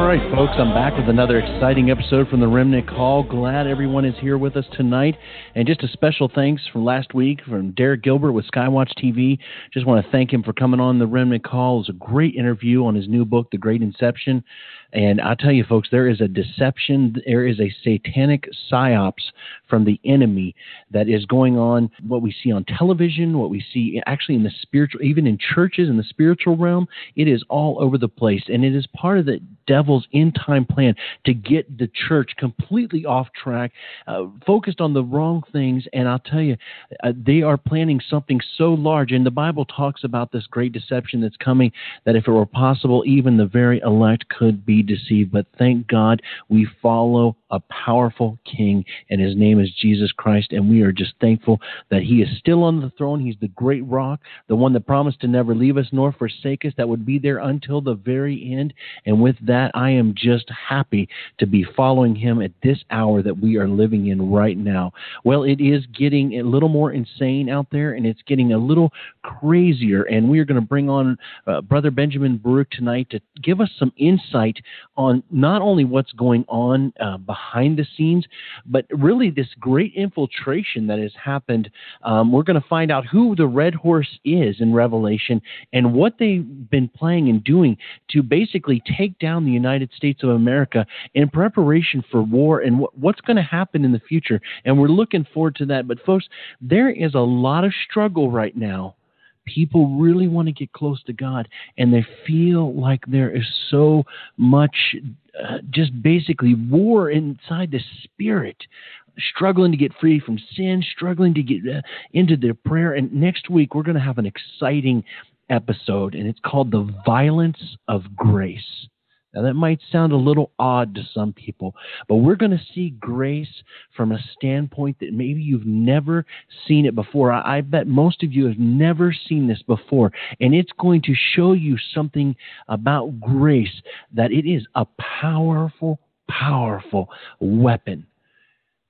All right, folks, I'm back with another exciting episode from the Remnant Call. Glad everyone is here with us tonight. And just a special thanks from last week from Derek Gilbert with Skywatch TV. Just want to thank him for coming on the Remnant Call. It was a great interview on his new book, The Great Inception. And I'll tell you, folks, there is a deception, there is a satanic psyops from the enemy that is going on. What we see on television, what we see actually in the spiritual, even in churches in the spiritual realm, it is all over the place. And it is part of the devil's end time plan to get the church completely off track, uh, focused on the wrong things. And I'll tell you, uh, they are planning something so large. And the Bible talks about this great deception that's coming that if it were possible, even the very elect could be deceived. But thank God we follow a powerful king, and his name is Jesus Christ. And we are just thankful that he is still on the throne. He's the great rock, the one that promised to never leave us nor forsake us, that would be there until the very end. And with that, I am just happy to be following him at this hour that we are living in right now. Well, it is getting a little more insane out there, and it's getting a little crazier. And we are going to bring on uh, Brother Benjamin Baruch tonight to give us some insight on not only what's going on uh, behind the scenes, but really this great infiltration that has happened. Um, we're going to find out who the Red Horse is in Revelation and what they've been playing and doing to basically take down the United States of America in preparation for war and what, what's going to happen in the future. And we're looking forward to that. But, folks, there is a lot of struggle right now people really want to get close to God and they feel like there is so much uh, just basically war inside the spirit struggling to get free from sin struggling to get uh, into their prayer. And next week we're going to have an exciting episode and it's called the violence of grace now, that might sound a little odd to some people, but we're going to see grace from a standpoint that maybe you've never seen it before. I, I, bet most of you have never seen this before, and it's going to show you something about grace that it is a powerful, powerful weapon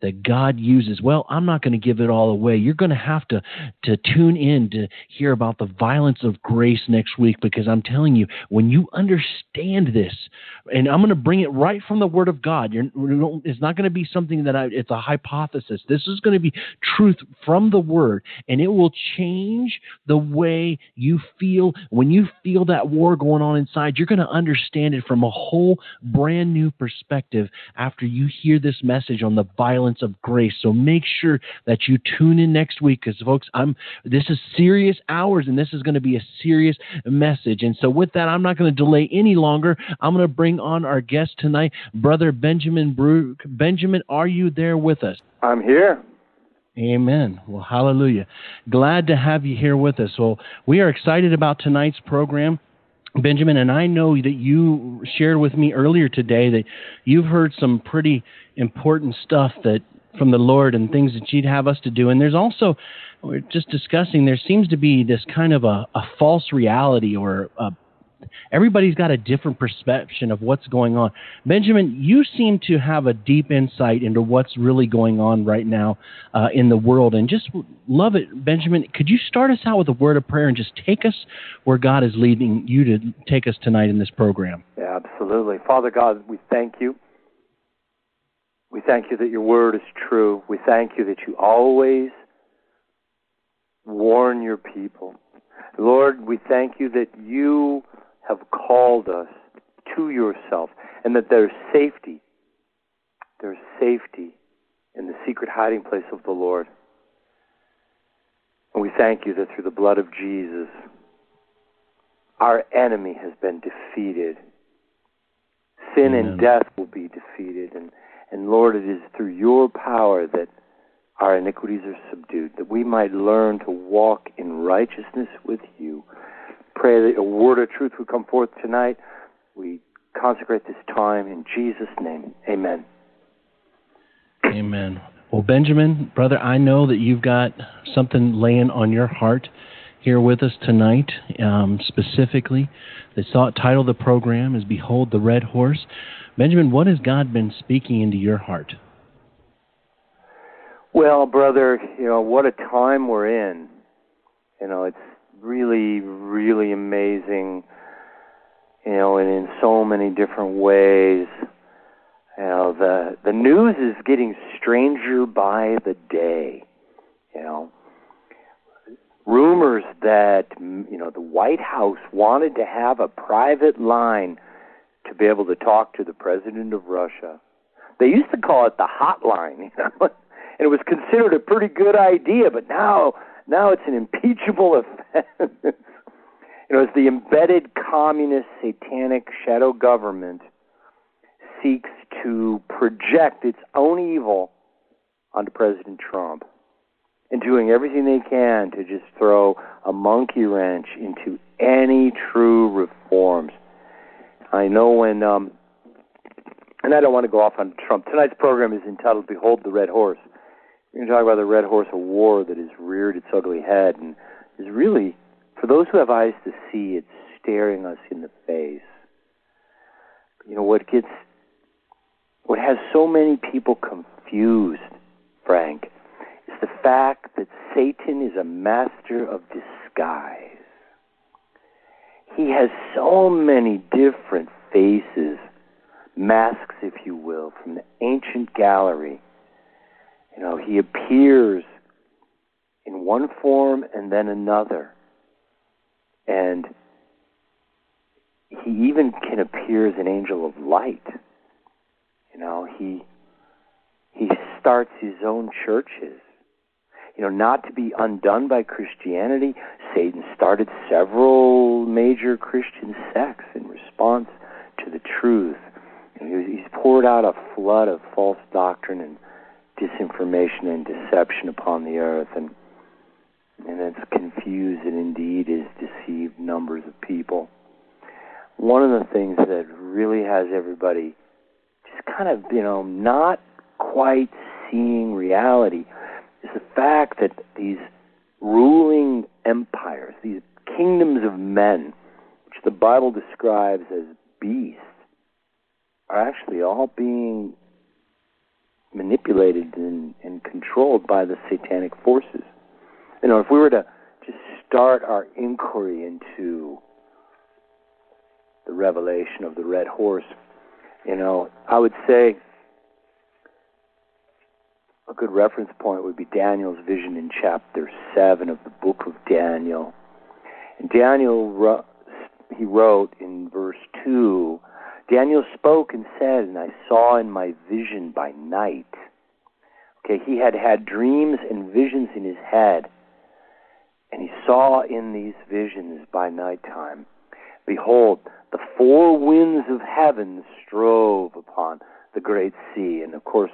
that God uses. Well, I'm not going to give it all away. You're going to have to to tune in to hear about the violence of grace next week because I'm telling you, when you understand this, and I'm going to bring it right from the Word of God. it's not going to be something that I, it's a hypothesis. This is going to be truth from the Word, and it will change the way you feel when you feel that war going on inside. You're going to understand it from a whole brand new perspective after you hear this message on the violence of grace. So make sure that you tune in next week because, folks, I'm this is serious hours and this is going to be a serious message. And so, with that, I'm not going to delay any longer. I'm going to bring on our guest tonight, Brother Benjamin Baruch. Benjamin, are you there with us? I'm here. Amen. Well, hallelujah. Glad to have you here with us. Well, we are excited about tonight's program. Benjamin, and I know that you shared with me earlier today that you've heard some pretty important stuff that from the Lord and things that you'd have us to do. And there's also, we're just discussing, there seems to be this kind of a, a false reality or a everybody's got a different perception of what's going on. Benjamin, you seem to have a deep insight into what's really going on right now uh, in the world, and just love it, Benjamin. Could you start us out with a word of prayer and just take us where God is leading you to take us tonight in this program? Yeah, absolutely. Father God, we thank you. We thank you that your word is true. We thank you that you always warn your people. Lord, we thank you that you have called us to yourself and that there's safety. There's safety in the secret hiding place of the Lord. And we thank you that through the blood of Jesus, our enemy has been defeated. sin Amen. and death will be defeated. And, and Lord, it is through your power that our iniquities are subdued, that we might learn to walk in righteousness with you. Pray that a word of truth would come forth tonight. We consecrate this time in Jesus' name. Amen. Amen. Well, Benjamin, brother, I know that you've got something laying on your heart here with us tonight. Um, specifically, the title of the program is "Behold the Red Horse." Benjamin, what has God been speaking into your heart? Well, brother, you know what a time we're in. You know, it's really, really amazing. You know, and in so many different ways. You know, the the news is getting stranger by the day. You know, rumors that you know the White House wanted to have a private line to be able to talk to the president of Russia. They used to call it the hotline, you know, and it was considered a pretty good idea. But now, now it's an impeachable offense. you know, as the embedded communist satanic shadow government seeks to project its own evil onto President Trump and doing everything they can to just throw a monkey wrench into any true reforms. I know when, um, and I don't want to go off on Trump. Tonight's program is entitled "Behold the Red Horse." We're going to talk about the red horse of war that has reared its ugly head and is really, for those who have eyes to see, it's staring us in the face. You know what gets, what has so many people confused, Frank, is the fact that Satan is a master of disguise. He has so many different faces, masks, if you will, from the ancient gallery. You know, he appears in one form and then another. And he even can appear as an angel of light. You know, he he starts his own churches. You know, not to be undone by Christianity, Satan started several major Christian sects in response to the truth. You know, he's poured out a flood of false doctrine and disinformation and deception upon the earth, and and it's confused and indeed is deceived numbers of people. One of the things that really has everybody just kind of, you know, not quite seeing reality is the fact that these ruling empires, these kingdoms of men, which the Bible describes as beasts, are actually all being manipulated and, and controlled by the satanic forces. You know, if we were to just start our inquiry into the revelation of the red horse, you know, I would say a good reference point would be Daniel's vision in chapter 7 of the book of Daniel. And Daniel, he wrote in verse 2 Daniel spoke and said, And I saw in my vision by night. Okay, he had had dreams and visions in his head. And he saw in these visions by nighttime, Behold, the four winds of heaven strove upon the great sea. And of course,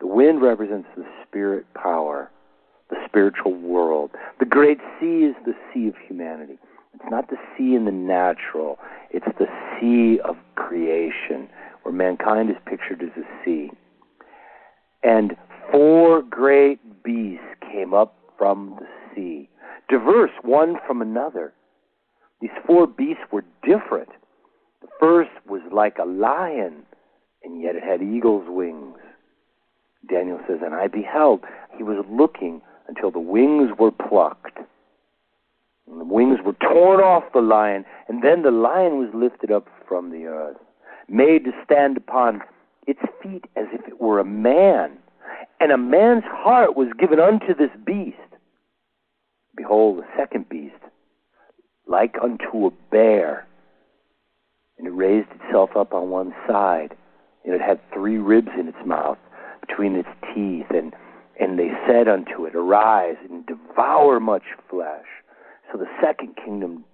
the wind represents the spirit power, the spiritual world. The great sea is the sea of humanity. It's not the sea in the natural, it's the sea of creation, where mankind is pictured as a sea. And four great beasts came up from the sea, diverse one from another. These four beasts were different. The first was like a lion, and yet it had eagle's wings. Daniel says, And I beheld, he was looking until the wings were plucked. And the wings were torn off the lion, and then the lion was lifted up from the earth, made to stand upon its feet as if it were a man. And a man's heart was given unto this beast. Behold, the second beast, like unto a bear, and it raised itself up on one side, and it had three ribs in its mouth between its teeth, and and they said unto it, Arise and devour much flesh. So the second kingdom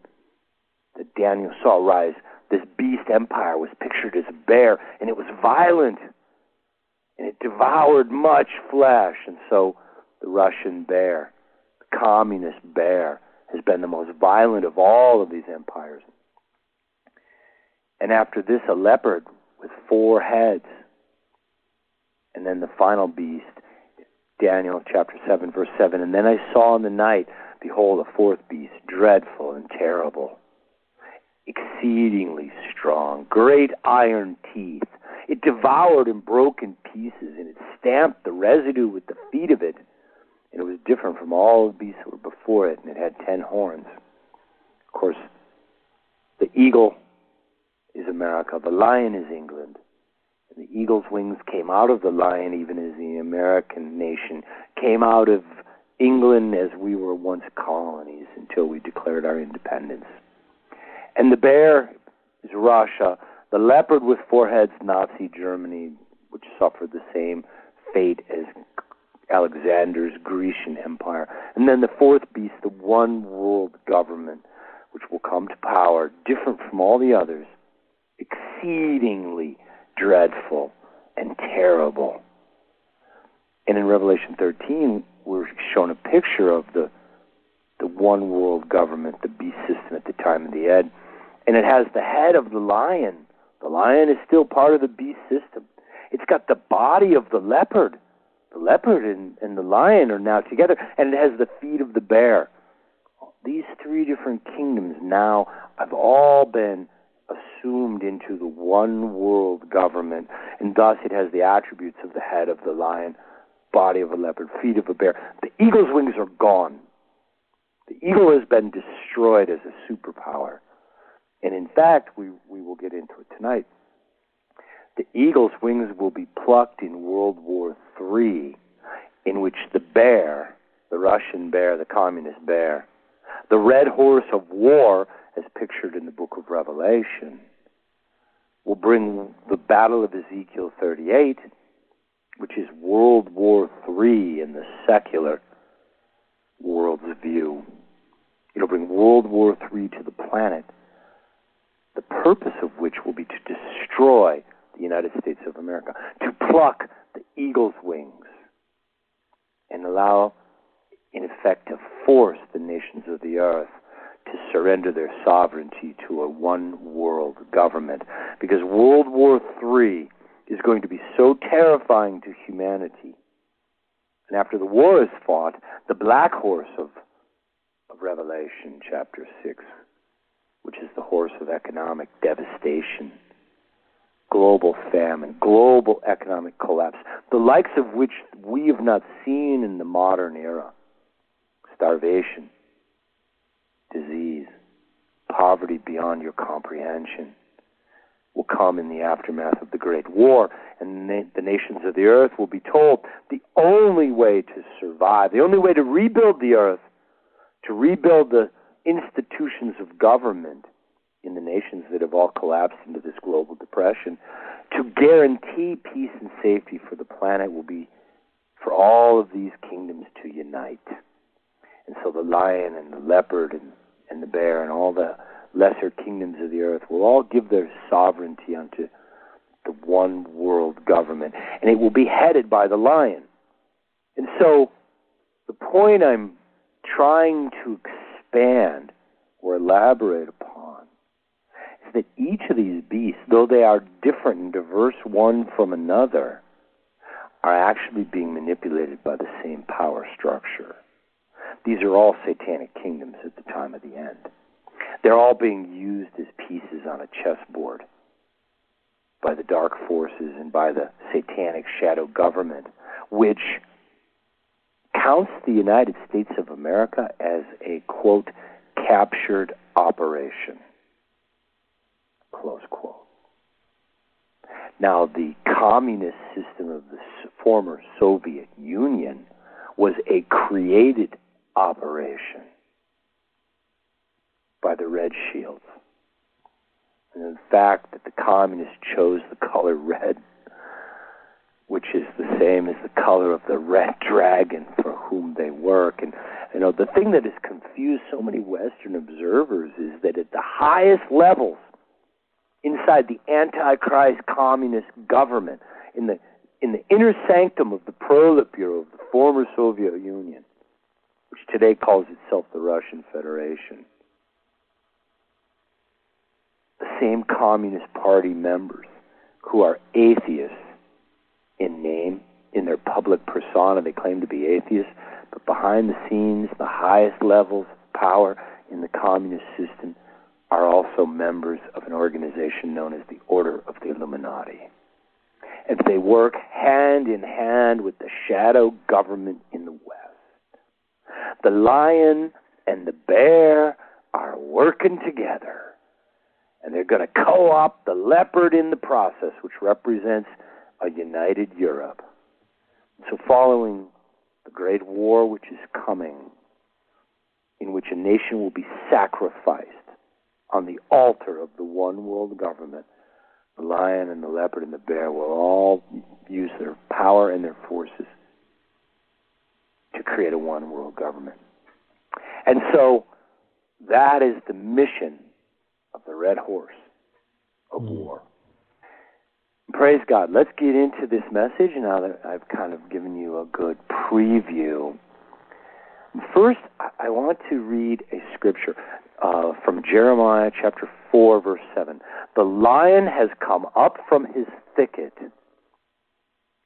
that Daniel saw rise, this beast empire was pictured as a bear, and it was violent, and it devoured much flesh. And so the Russian bear, the communist bear, has been the most violent of all of these empires. And after this, a leopard with four heads. And then the final beast, Daniel chapter 7, verse 7. And then I saw in the night, behold, a fourth beast, dreadful and terrible exceedingly strong, great iron teeth. It devoured and broke in pieces, and it stamped the residue with the feet of it. And it was different from all the beasts that were before it, and it had ten horns. Of course, the eagle is America, the lion is England. And the eagle's wings came out of the lion, even as the American nation came out of England as we were once colonies until we declared our independence. And the bear is Russia. The leopard with four heads, Nazi Germany, which suffered the same fate as Alexander's Grecian Empire. And then the fourth beast, the one world government, which will come to power, different from all the others, exceedingly dreadful and terrible. And in Revelation 13, we're shown a picture of the the one world government, the beast system at the time of the end and it has the head of the lion. The lion is still part of the beast system. It's got the body of the leopard. The leopard and, and the lion are now together, and it has the feet of the bear. These three different kingdoms now have all been assumed into the one world government, and thus it has the attributes of the head of the lion, body of a leopard, feet of a bear. The eagle's wings are gone. The eagle has been destroyed as a superpower. And in fact, we, we will get into it tonight. The eagle's wings will be plucked in World War III, in which the bear, the Russian bear, the communist bear, the red horse of war, as pictured in the book of Revelation, will bring the battle of Ezekiel 38, which is World War III in the secular world's view. It'll bring World War III to the planet the purpose of which will be to destroy the United States of America, to pluck the eagle's wings and allow, in effect, to force the nations of the earth to surrender their sovereignty to a one world government. Because World War III is going to be so terrifying to humanity. And after the war is fought, the black horse of, of Revelation, chapter 6, which is the horse of economic devastation, global famine, global economic collapse, the likes of which we have not seen in the modern era starvation, disease, poverty beyond your comprehension will come in the aftermath of the Great War, and the nations of the earth will be told the only way to survive, the only way to rebuild the earth, to rebuild the institutions of government in the nations that have all collapsed into this global depression to guarantee peace and safety for the planet will be for all of these kingdoms to unite. And so the lion and the leopard and, and the bear and all the lesser kingdoms of the earth will all give their sovereignty unto the one world government. And it will be headed by the lion. And so the point I'm trying to expand or elaborate upon is that each of these beasts, though they are different and diverse one from another, are actually being manipulated by the same power structure. These are all satanic kingdoms at the time of the end. They're all being used as pieces on a chessboard by the dark forces and by the satanic shadow government, which counts the United States of America as a, quote, captured operation, close quote. Now, the communist system of the former Soviet Union was a created operation by the Red Shields. And the fact that the communists chose the color red which is the same as the color of the red dragon for whom they work. And you know, the thing that has confused so many Western observers is that at the highest levels inside the Antichrist communist government in the in the inner sanctum of the Politburo of the former Soviet Union, which today calls itself the Russian Federation. The same Communist Party members who are atheists in name, in their public persona, they claim to be atheists, but behind the scenes, the highest levels of power in the communist system are also members of an organization known as the Order of the Illuminati. And they work hand in hand with the shadow government in the West. The lion and the bear are working together. And they're going to co opt the leopard in the process, which represents a united Europe. So, following the great war which is coming, in which a nation will be sacrificed on the altar of the one world government, the lion and the leopard and the bear will all use their power and their forces to create a one world government. And so that is the mission of the red horse of mm. war. Praise God. Let's get into this message now that I've kind of given you a good preview. First, I want to read a scripture uh, from Jeremiah chapter 4, verse 7. The lion has come up from his thicket.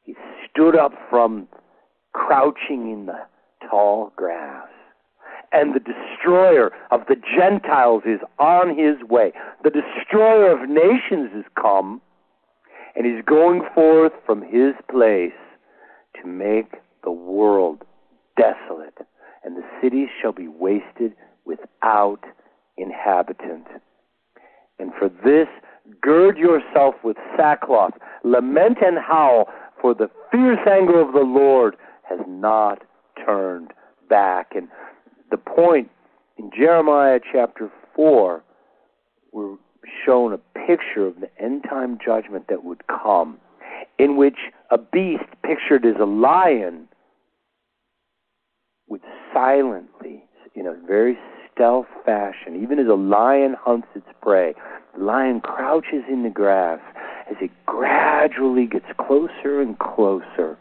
He stood up from crouching in the tall grass. And the destroyer of the Gentiles is on his way. The destroyer of nations is come, and he's going forth from his place to make the world desolate, and the cities shall be wasted without inhabitant. And for this, gird yourself with sackcloth, lament and howl, for the fierce anger of the Lord has not turned back. And the point in Jeremiah chapter 4, we're shown a picture of the end time judgment that would come, in which a beast pictured as a lion would silently, in a very stealth fashion, even as a lion hunts its prey. The lion crouches in the grass as it gradually gets closer and closer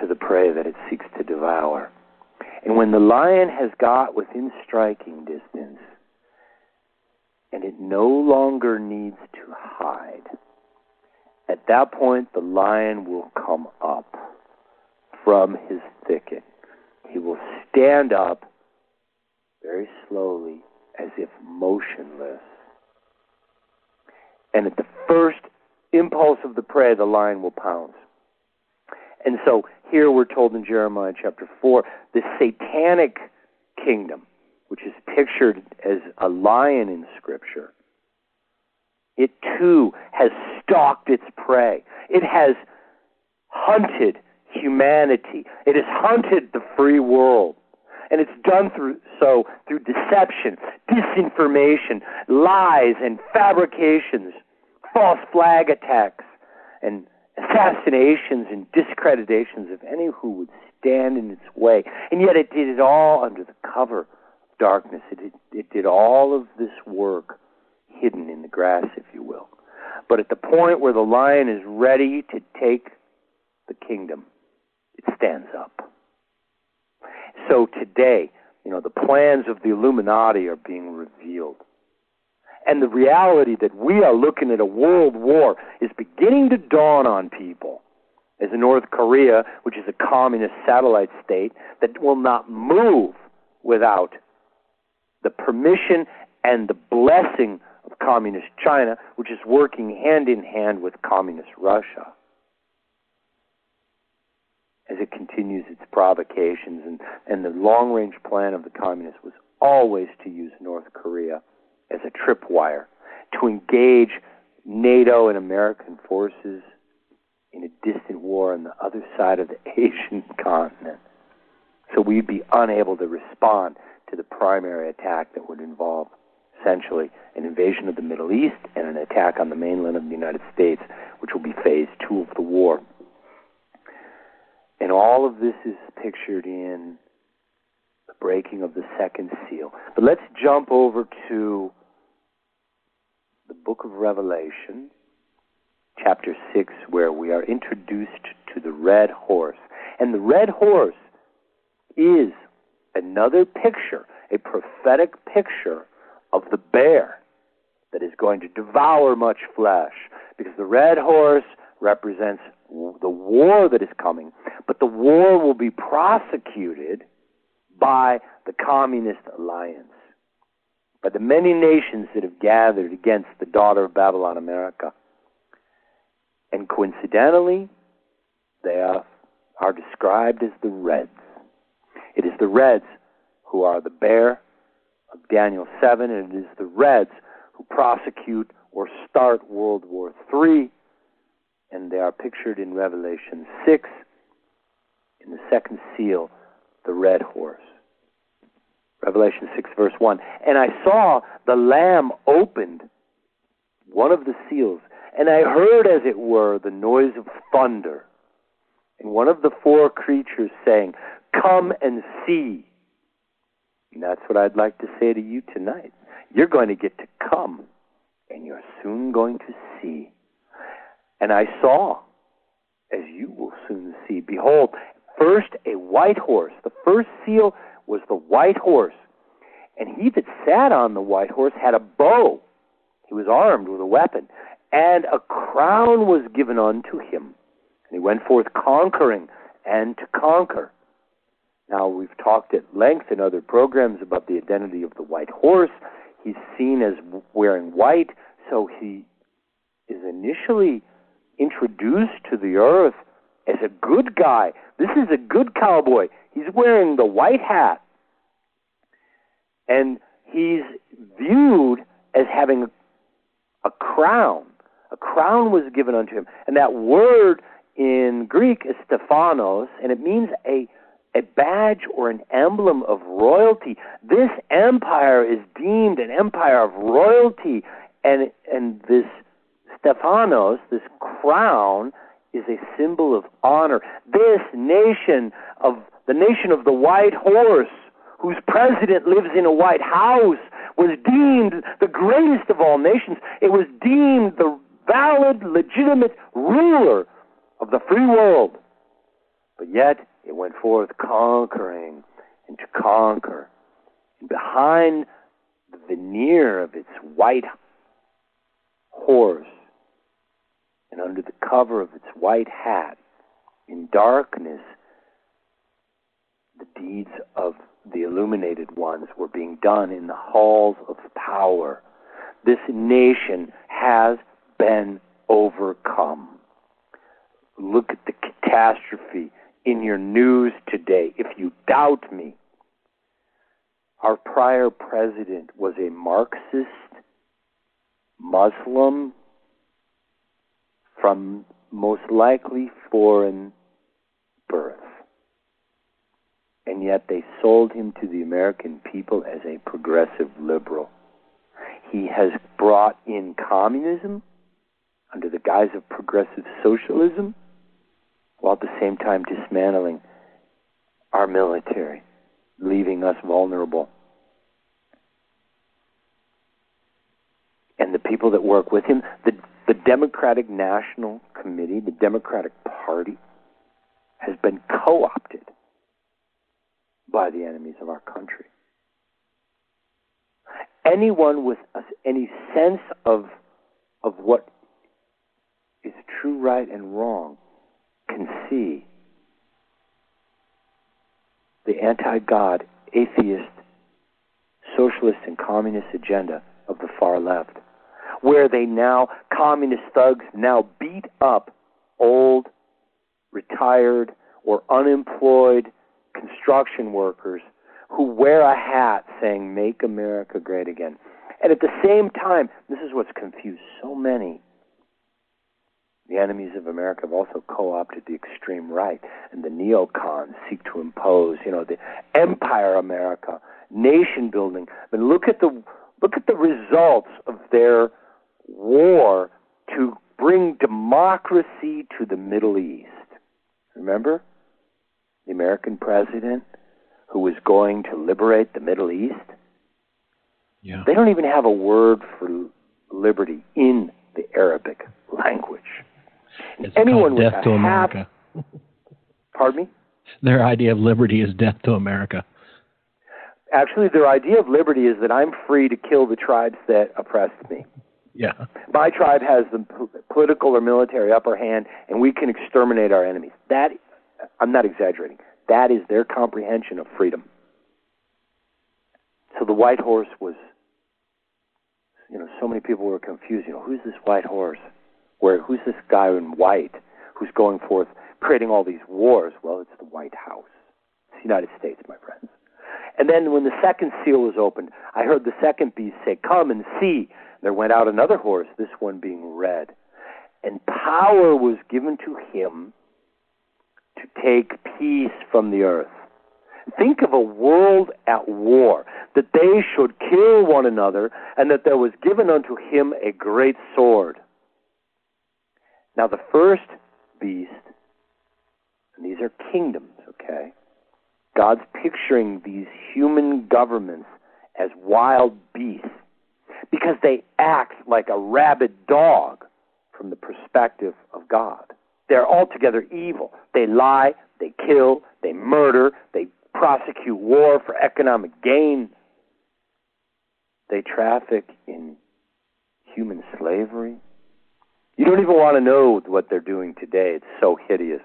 to the prey that it seeks to devour. And when the lion has got within striking distance, and it no longer needs to hide, at that point the lion will come up from his thicket. He will stand up very slowly, as if motionless. And at the first impulse of the prey, the lion will pounce. And so here we're told in Jeremiah chapter 4 the satanic kingdom, which is pictured as a lion in Scripture, it too has stalked its prey. It has hunted humanity. It has hunted the free world. And it's done through so through deception, disinformation, lies and fabrications, false flag attacks, and assassinations and discreditations of any who would stand in its way. And yet it did it all under the cover of darkness. It, it, it did all of this work hidden in the grass, if you will. But at the point where the lion is ready to take the kingdom, it stands up. So today, you know, the plans of the Illuminati are being revealed. And the reality that we are looking at a world war is beginning to dawn on people. As North Korea, which is a communist satellite state that will not move without the permission and the blessing of communist China, which is working hand in hand with communist Russia as it continues its provocations. And, and the long range plan of the communists was always to use North Korea as a tripwire to engage NATO and American forces in a distant war on the other side of the Asian continent. So we'd be unable to respond to the primary attack that would involve essentially an invasion of the Middle East and an attack on the mainland of the United States, which will be phase two of the war. And all of this is pictured in the breaking of the second seal. But let's jump over to the book of Revelation, chapter 6, where we are introduced to the red horse. And the red horse is another picture, a prophetic picture of the bear that is going to devour much flesh. Because the red horse represents the war that is coming, but the war will be prosecuted by the Communist Alliance, by the many nations that have gathered against the daughter of Babylon, America. And coincidentally, they are, described as the Reds. It is the Reds who are the bear of Daniel 7, and it is the Reds who prosecute or start World War III, and they are pictured in Revelation 6, in the second seal, the red horse. Revelation 6, verse 1. And I saw the Lamb opened one of the seals, and I heard, as it were, the noise of thunder, and one of the four creatures saying, Come and see. And that's what I'd like to say to you tonight. You're going to get to come, and you're soon going to see. And I saw, as you will soon see, behold, first a white horse. The first seal was the white horse. And he that sat on the white horse had a bow. He was armed with a weapon. And a crown was given unto him. And he went forth conquering and to conquer. Now, we've talked at length in other programs about the identity of the white horse. He's seen as wearing white, so he is initially introduced to the earth as a good guy. This is a good cowboy. He's wearing the white hat. And he's viewed as having a crown. A crown was given unto him. And that word in Greek is Stephanos, and it means a a badge or an emblem of royalty. This empire is deemed an empire of royalty, and and this Stephanos, this crown, is a symbol of honor. This nation of the nation of the white horse, whose president lives in a white house, was deemed the greatest of all nations. It was deemed the valid, legitimate ruler of the free world. But yet, it went forth conquering and to conquer. And behind the veneer of its white horse and under the cover of its white hat, in darkness, the deeds of the illuminated ones were being done in the halls of power. This nation has been overcome. Look at the catastrophe in your news today. If you doubt me, our prior president was a Marxist Muslim from most likely foreign birth. And yet they sold him to the American people as a progressive liberal. He has brought in communism under the guise of progressive socialism while at the same time dismantling our military, leaving us vulnerable. And the people that work with him, the, the Democratic National Committee, the Democratic Party, has been co opted by the enemies of our country. Anyone with any sense of, of what is true, right, and wrong can see the anti God, atheist, socialist, and communist agenda of the far left, where they now, communist thugs now beat up old, retired, or unemployed construction workers who wear a hat saying, Make America Great Again. And at the same time, this is what's confused so many the enemies of America have also co-opted the extreme right, and the neocons seek to impose, you know, the empire America, nation building. But look at the look at the results of their war to bring democracy to the Middle East. Remember the American president who was going to liberate the Middle East? Yeah. They don't even have a word for liberty in the Arabic language. It's Anyone with death to half- America. Pardon me? Their idea of liberty is death to America. Actually, their idea of liberty is that I'm free to kill the tribes that oppressed me. Yeah. My tribe has the political or military upper hand, and we can exterminate our enemies. That, I'm not exaggerating. That is their comprehension of freedom. So the white horse was, you know, so many people were confused. You know, who's this white horse? Where who's this guy in white who's going forth creating all these wars? Well, it's the White House. It's the United States, my friends. And then when the second seal was opened, I heard the second beast say, Come and see. There went out another horse, this one being red. And power was given to him to take peace from the earth. Think of a world at war, that they should kill one another, and that there was given unto him a great sword. Now, the first beast, and these are kingdoms, okay? God's picturing these human governments as wild beasts because they act like a rabid dog from the perspective of God. They're altogether evil. They lie, they kill, they murder, they prosecute war for economic gain. They traffic in human slavery. You don't even want to know what they're doing today. It's so hideous.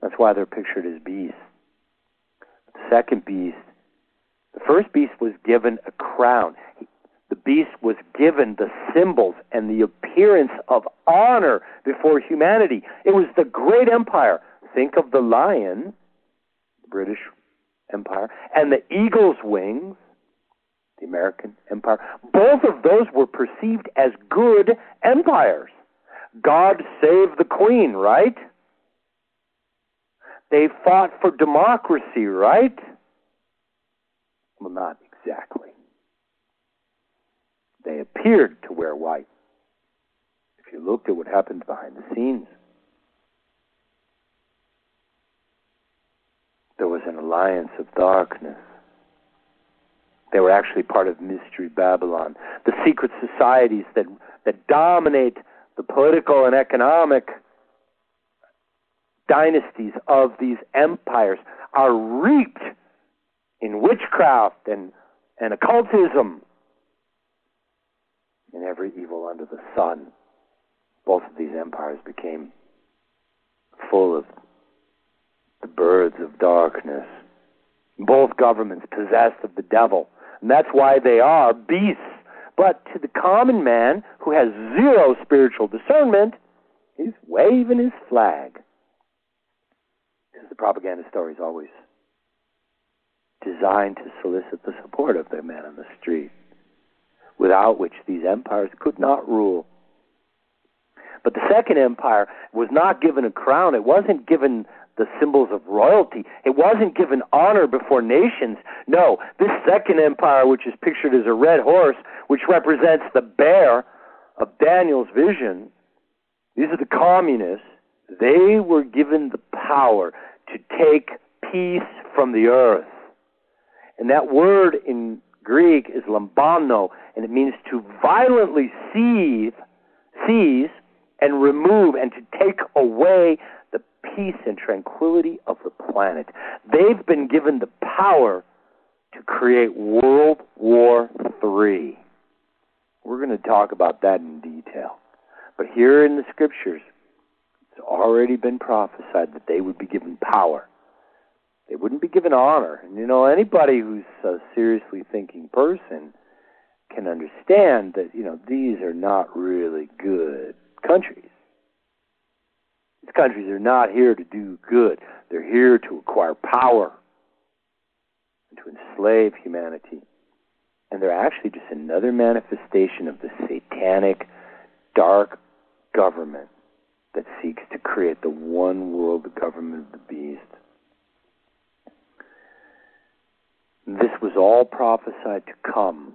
That's why they're pictured as beasts. The second beast, the first beast was given a crown. The beast was given the symbols and the appearance of honor before humanity. It was the great empire. Think of the lion, the British Empire, and the eagle's wings, the American Empire. Both of those were perceived as good empires. God save the queen, right? They fought for democracy, right? Well, not exactly. They appeared to wear white. If you looked at what happened behind the scenes, there was an alliance of darkness. They were actually part of Mystery Babylon, the secret societies that, that dominate the political and economic dynasties of these empires are reaped in witchcraft and, and occultism and every evil under the sun. Both of these empires became full of the birds of darkness. Both governments possessed of the devil. And that's why they are beasts. But to the common man who has zero spiritual discernment, he's waving his flag. Because the propaganda story is always designed to solicit the support of the man on the street, without which these empires could not rule. But the second empire was not given a crown. It wasn't given the symbols of royalty. It wasn't given honor before nations. No, this second empire, which is pictured as a red horse, which represents the bear of Daniel's vision, these are the communists. They were given the power to take peace from the earth. And that word in Greek is lambano, and it means to violently seize, seize and remove and to take away the peace and tranquility of the planet. They've been given the power to create World War III. We're going to talk about that in detail. But here in the scriptures, it's already been prophesied that they would be given power. They wouldn't be given honor. And you know, anybody who's a seriously thinking person can understand that, you know, these are not really good countries. These countries are not here to do good. They're here to acquire power and to enslave humanity. And they're actually just another manifestation of the satanic, dark government that seeks to create the one world government of the beast. This was all prophesied to come.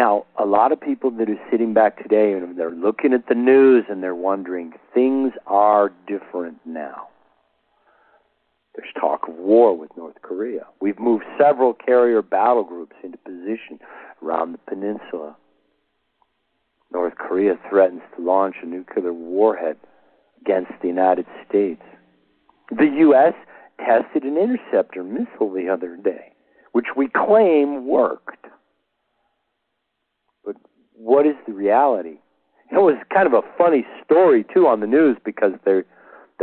Now, a lot of people that are sitting back today and they're looking at the news and they're wondering, things are different now. There's talk of war with North Korea. We've moved several carrier battle groups into position around the peninsula. North Korea threatens to launch a nuclear warhead against the United States. The U.S. tested an interceptor missile the other day, which we claim worked. What is the reality? It was kind of a funny story, too, on the news because the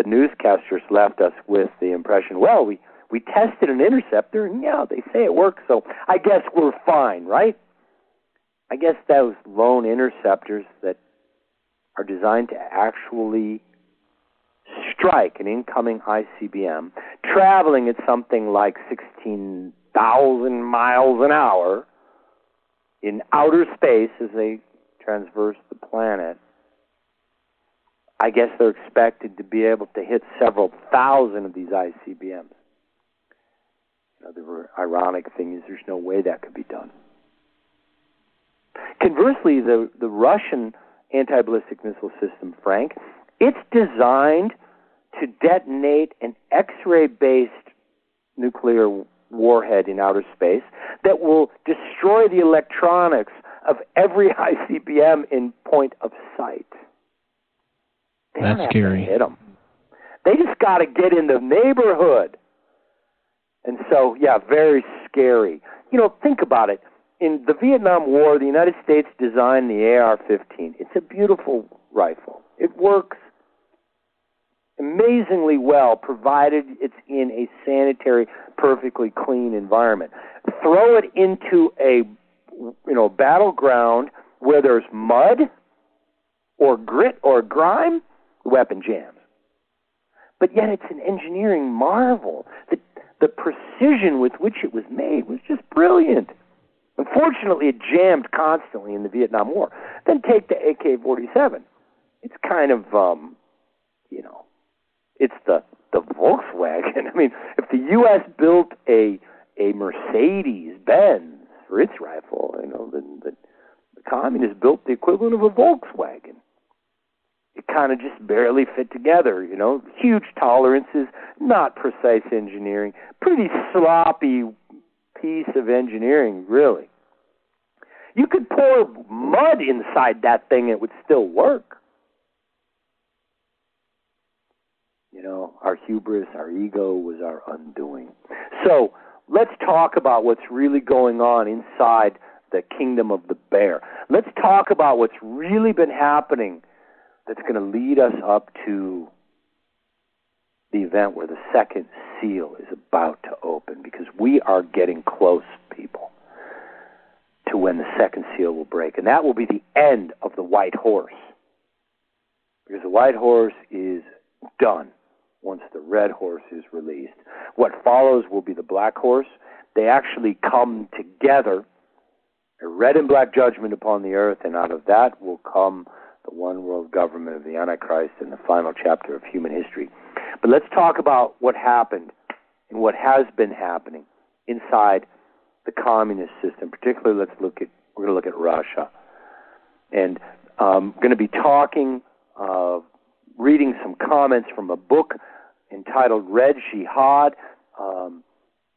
newscasters left us with the impression, well, we, we tested an interceptor, and yeah, they say it works, so I guess we're fine, right? I guess those lone interceptors that are designed to actually strike an incoming ICBM, traveling at something like 16,000 miles an hour in outer space as they transverse the planet. I guess they're expected to be able to hit several thousand of these ICBMs. You know, the ironic thing is there's no way that could be done. Conversely, the, the Russian anti ballistic missile system, Frank, it's designed to detonate an X ray based nuclear warhead in outer space that will destroy the electronics of every ICBM in point of sight. They That's scary. hit them. They just got to get in the neighborhood. And so, yeah, very scary. You know, think about it in the Vietnam War, the United States designed the AR-15. It's a beautiful rifle. It works amazingly well, provided it's in a sanitary, perfectly clean environment. Throw it into a you know battleground where there's mud or grit or grime, the weapon jams. But yet, it's an engineering marvel. The the precision with which it was made was just brilliant. Unfortunately, it jammed constantly in the Vietnam War. Then take the AK-47. It's kind of, um, you know, it's the the Volkswagen. I mean, if the U.S. built a a Mercedes Benz for its rifle, you know, then the, the communists built the equivalent of a Volkswagen. It kind of just barely fit together, you know. Huge tolerances, not precise engineering, pretty sloppy piece of engineering, really. You could pour mud inside that thing, it would still work. You know, our hubris, our ego was our undoing. So let's talk about what's really going on inside the kingdom of the bear. Let's talk about what's really been happening that's going to lead us up to the event where the second seal is about to open because we are getting close, people, to when the second seal will break. And that will be the end of the white horse. Because the white horse is done once the red horse is released. What follows will be the black horse. They actually come together, a red and black judgment upon the earth, and out of that will come the one world government of the Antichrist and the final chapter of human history. But let's talk about what happened and what has been happening inside the communist system. Particularly, let's look at we're going to look at Russia, and I'm um, going to be talking, uh, reading some comments from a book entitled Red Jihad. Um,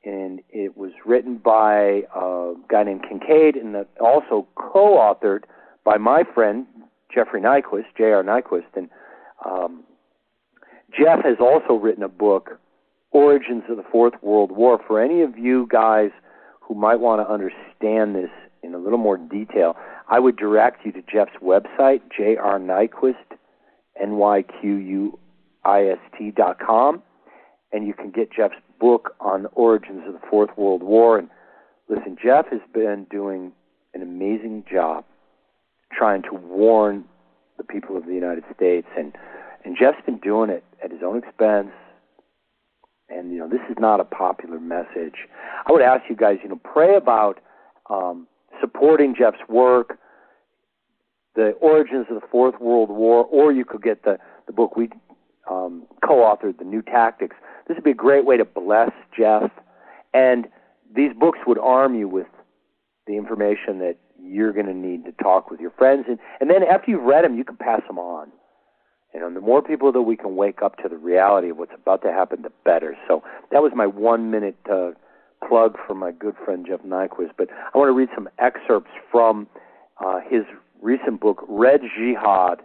and it was written by a guy named Kincaid and also co-authored by my friend Jeffrey Nyquist, J.R. Nyquist, and um, Jeff has also written a book, Origins of the Fourth World War. For any of you guys who might want to understand this in a little more detail, I would direct you to Jeff's website, J.R. Nyquist, N-Y-Q-U-I-S-T dot com, and you can get Jeff's book on the origins of the Fourth World War. And listen, Jeff has been doing an amazing job trying to warn the people of the United States, and and Jeff's been doing it at his own expense. And you know, this is not a popular message. I would ask you guys, you know, pray about um, supporting Jeff's work, the origins of the Fourth World War, or you could get the the book we um, co-authored, The New Tactics. This would be a great way to bless Jeff, and these books would arm you with the information that you're going to need to talk with your friends. And, and then after you've read them, you can pass them on. And the more people that we can wake up to the reality of what's about to happen, the better. So that was my one minute uh, plug for my good friend Jeff Nyquist. But I want to read some excerpts from uh, his recent book, Red Jihad,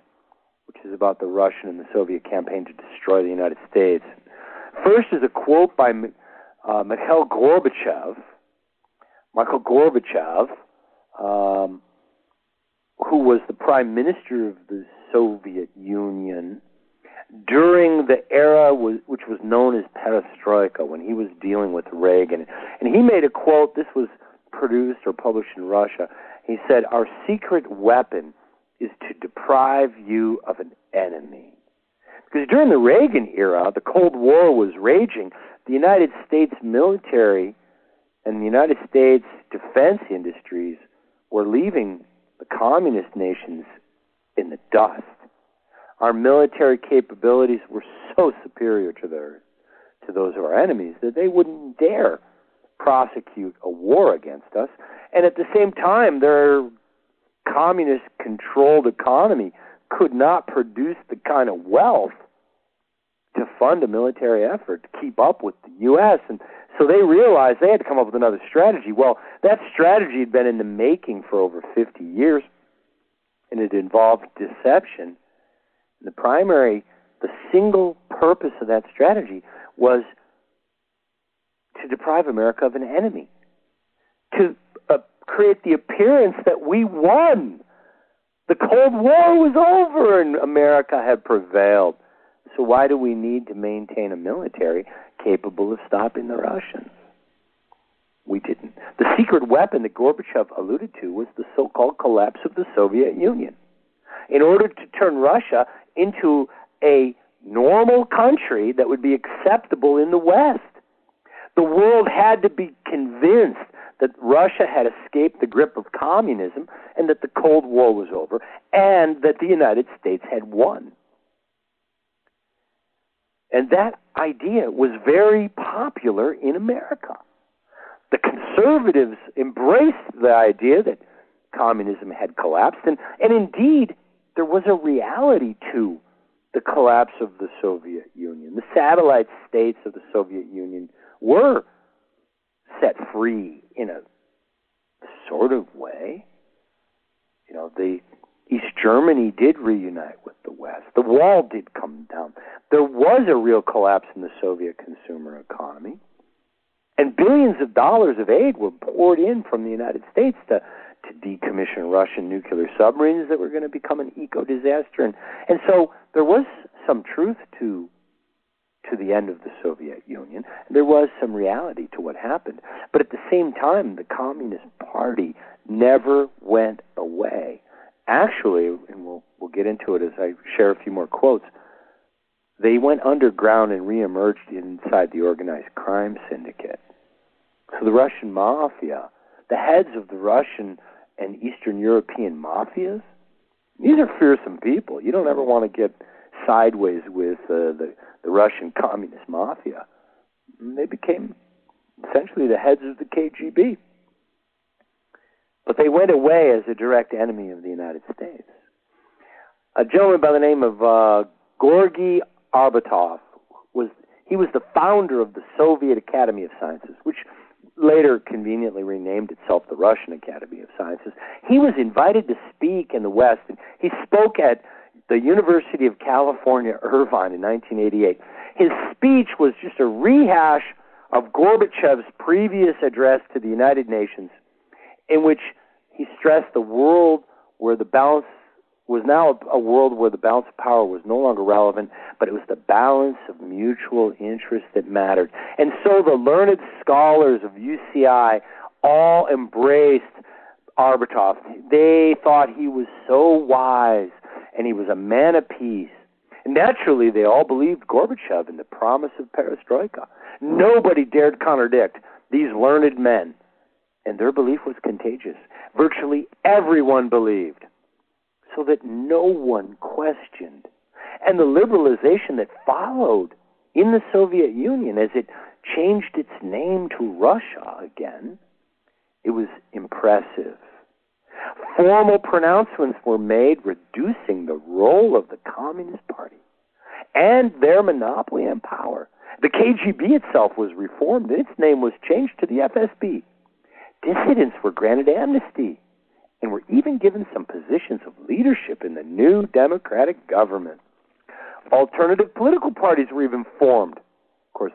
which is about the Russian and the Soviet campaign to destroy the United States. First is a quote by uh, Mikhail Gorbachev. Michael Gorbachev, um, who was the prime minister of the Soviet Union during the era which was known as perestroika when he was dealing with Reagan. And he made a quote, this was produced or published in Russia. He said, Our secret weapon is to deprive you of an enemy. Because during the Reagan era, the Cold War was raging. The United States military and the United States defense industries were leaving the communist nations in the dust. Our military capabilities were so superior to their to those of our enemies that they wouldn't dare prosecute a war against us. And at the same time, their communist controlled economy could not produce the kind of wealth to fund a military effort to keep up with the U.S. And so they realized they had to come up with another strategy. Well, that strategy had been in the making for over 50 years, and it involved deception. The primary, the single purpose of that strategy was to deprive America of an enemy, to uh, create the appearance that we won. The Cold War was over and America had prevailed. So why do we need to maintain a military capable of stopping the Russians? We didn't. The secret weapon that Gorbachev alluded to was the so called collapse of the Soviet Union. In order to turn Russia into a normal country that would be acceptable in the West, the world had to be convinced that Russia had escaped the grip of communism and that the Cold War was over and that the United States had won. And that idea was very popular in America. The conservatives embraced the idea that communism had collapsed, and, and indeed, there was a reality to the collapse of the Soviet Union. The satellite states of the Soviet Union were set free in a sort of way. You know, the East Germany did reunite with the West. The wall did come down. There was a real collapse in the Soviet consumer economy. And billions of dollars of aid were poured in from the United States to, to decommission Russian nuclear submarines that were going to become an eco disaster. And, and so there was some truth to to the end of the Soviet Union. There was some reality to what happened. But at the same time, the Communist Party never went away actually, and we'll we'll get into it as I share a few more quotes. They went underground and reemerged inside the organized crime syndicate. So the Russian mafia, the heads of the Russian and Eastern European mafias, these are fearsome people. You don't ever want to get sideways with uh, the the Russian communist mafia. They became essentially the heads of the KGB. But they went away as a direct enemy of the United States. A gentleman by the name of uh, Georgy Arbatov was he was the founder of the Soviet Academy of Sciences, which later conveniently renamed itself the Russian Academy of Sciences. He was invited to speak in the West, and he spoke at the University of California, Irvine, in 1988. His speech was just a rehash of Gorbachev's previous address to the United Nations in which he stressed the world where the balance was now a world where the balance of power was no longer relevant, but it was the balance of mutual interest that mattered. And so the learned scholars of UCI all embraced Arbatov. They thought he was so wise and he was a man of peace. Naturally, they all believed Gorbachev and the promise of perestroika. Nobody dared contradict these learned men and their belief was contagious. Virtually everyone believed, so that no one questioned. And the liberalization that followed in the Soviet Union as it changed its name to Russia again, it was impressive. Formal pronouncements were made reducing the role of the Communist Party and their monopoly on power. The KGB itself was reformed and its name was changed to the FSB. Dissidents were granted amnesty and were even given some positions of leadership in the new democratic government. Alternative political parties were even formed. Of course,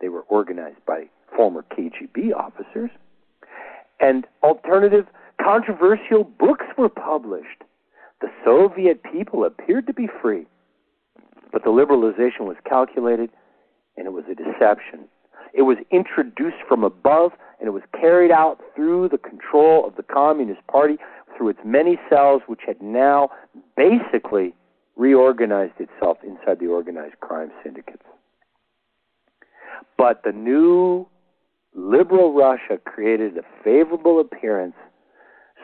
they were organized by former KGB officers. And alternative controversial books were published. The Soviet people appeared to be free, but the liberalization was calculated and it was a deception. It was introduced from above and it was carried out through the control of the Communist Party through its many cells, which had now basically reorganized itself inside the organized crime syndicates. But the new liberal Russia created a favorable appearance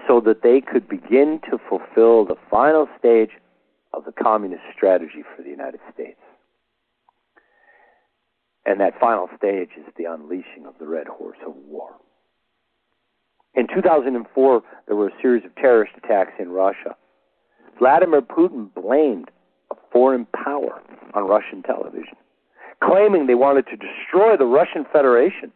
so that they could begin to fulfill the final stage of the communist strategy for the United States. And that final stage is the unleashing of the red horse of war. In 2004, there were a series of terrorist attacks in Russia. Vladimir Putin blamed a foreign power on Russian television, claiming they wanted to destroy the Russian Federation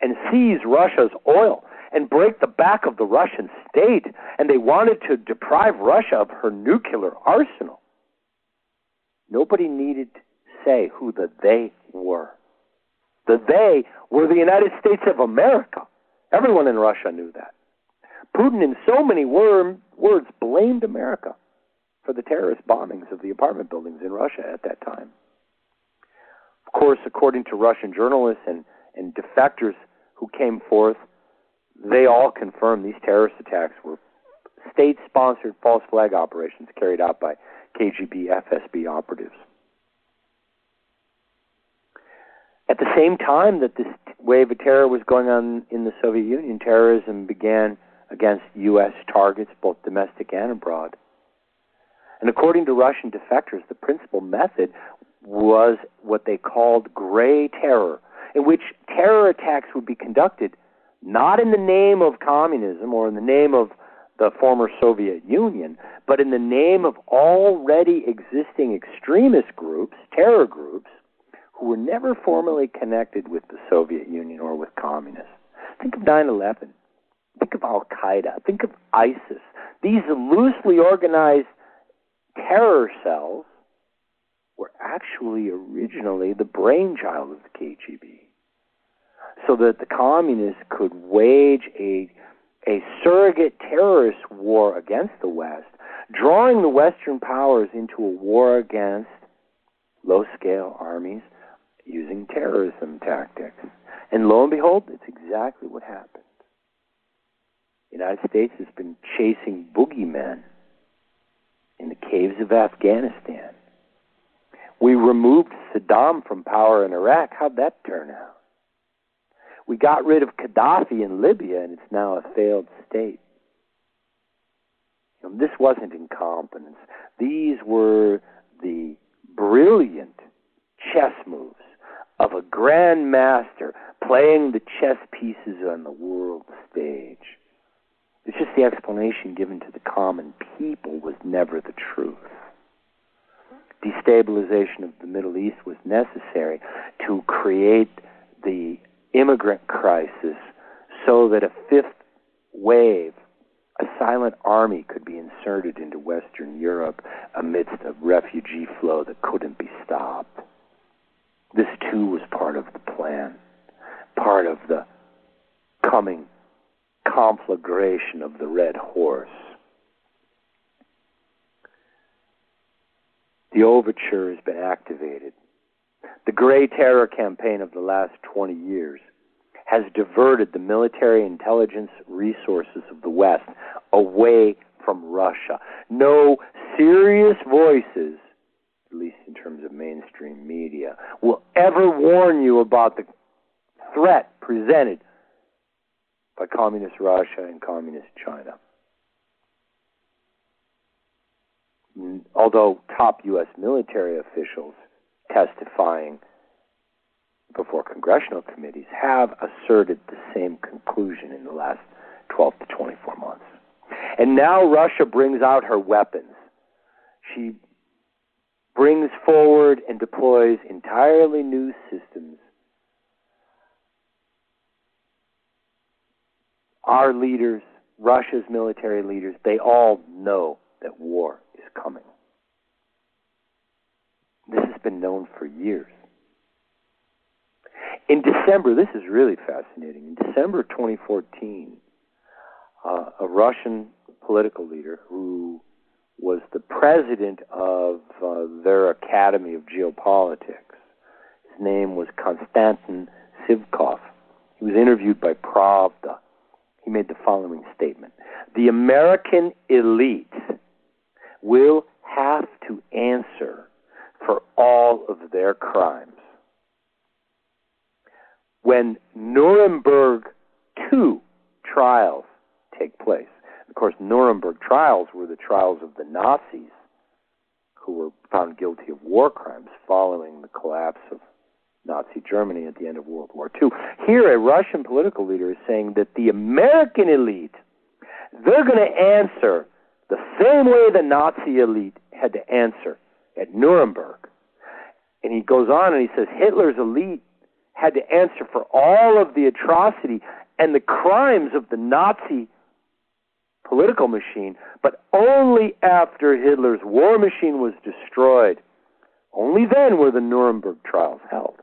and seize Russia's oil and break the back of the Russian state, and they wanted to deprive Russia of her nuclear arsenal. Nobody needed to say who the they were. The they were the United States of America. Everyone in Russia knew that. Putin, in so many wor- words, blamed America for the terrorist bombings of the apartment buildings in Russia at that time. Of course, according to Russian journalists and, and defectors who came forth, they all confirmed these terrorist attacks were state sponsored false flag operations carried out by KGB FSB operatives. At the same time that this wave of terror was going on in the Soviet Union, terrorism began against U.S. targets, both domestic and abroad. And according to Russian defectors, the principal method was what they called gray terror, in which terror attacks would be conducted not in the name of communism or in the name of the former Soviet Union, but in the name of already existing extremist groups, terror groups, who were never formally connected with the Soviet Union or with communists. Think of 9 11. Think of Al Qaeda. Think of ISIS. These loosely organized terror cells were actually originally the brainchild of the KGB. So that the communists could wage a, a surrogate terrorist war against the West, drawing the Western powers into a war against low scale armies using terrorism tactics. And lo and behold, it's exactly what happened. The United States has been chasing boogeymen in the caves of Afghanistan. We removed Saddam from power in Iraq. How'd that turn out? We got rid of Gaddafi in Libya, and it's now a failed state. Know, this wasn't incompetence. These were the brilliant chess moves of a grandmaster playing the chess pieces on the world stage. It's just the explanation given to the common people was never the truth. Destabilization of the Middle East was necessary to create the immigrant crisis so that a fifth wave, a silent army, could be inserted into Western Europe amidst a refugee flow that couldn't be stopped. This too was part of the plan, part of the coming conflagration of the red horse. The overture has been activated. The Gray Terror campaign of the last 20 years has diverted the military intelligence resources of the West away from Russia. No serious voices at least in terms of mainstream media, will ever warn you about the threat presented by communist Russia and communist China. Although top U.S. military officials testifying before congressional committees have asserted the same conclusion in the last 12 to 24 months. And now Russia brings out her weapons. She brings forward and deploys entirely new systems. Our leaders, Russia's military leaders, they all know that war is coming. Has been known for years. In December, this is really fascinating. In December 2014, uh, a Russian political leader who was the president of uh, their Academy of Geopolitics. His name was Konstantin Sivkov. He was interviewed by Pravda. He made the following statement The American elite will have to answer for all of their crimes. When Nuremberg II trials take place, of course, Nuremberg trials were the trials of the Nazis who were found guilty of war crimes following the collapse of Nazi Germany at the end of World War II. Here, a Russian political leader is saying that the American elite, they're going to answer the same way the Nazi elite had to answer at Nuremberg. And he goes on and he says Hitler's elite had to answer for all of the atrocity and the crimes of the Nazi political machine, but only after Hitler's war machine was destroyed. Only then were the Nuremberg trials held.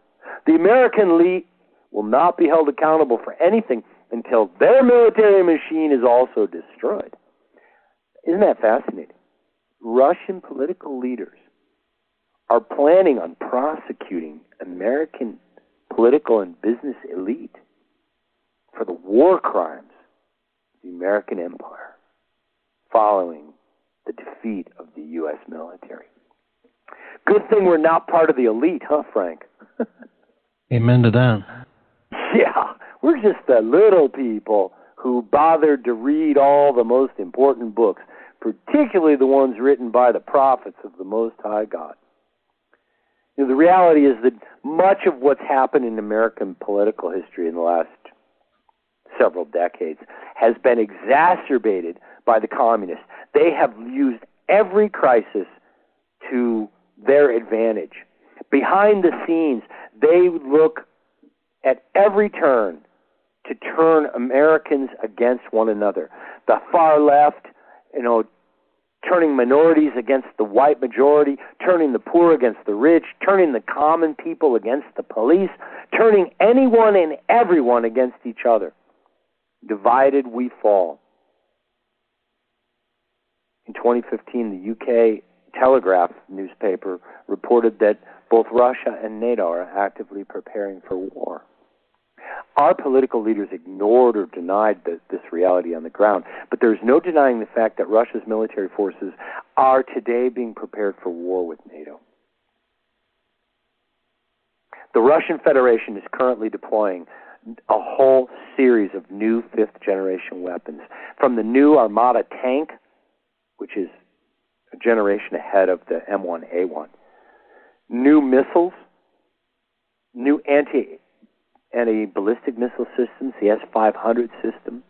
The American elite will not be held accountable for anything until their military machine is also destroyed. Isn't that fascinating? Russian political leaders are planning on prosecuting American political and business elite for the war crimes of the American empire following the defeat of the U.S. military. Good thing we're not part of the elite, huh, Frank? Amen to that. Yeah, we're just the little people who bothered to read all the most important books, particularly the ones written by the prophets of the Most High God. You know, the reality is that much of what's happened in American political history in the last several decades has been exacerbated by the communists. They have used every crisis to their advantage. Behind the scenes, they look at every turn to turn Americans against one another. The far left, you know, turning minorities against the white majority, turning the poor against the rich, turning the common people against the police, turning anyone and everyone against each other. Divided we fall. In 2015, the UK Telegraph newspaper reported that both Russia and NATO are actively preparing for war. Our political leaders ignored or denied the, this reality on the ground, but there's no denying the fact that Russia's military forces are today being prepared for war with NATO. The Russian Federation is currently deploying a whole series of new fifth generation weapons, from the new Armata tank, which is a generation ahead of the M1A1, new missiles, new anti anti ballistic missile systems, the S 500 system,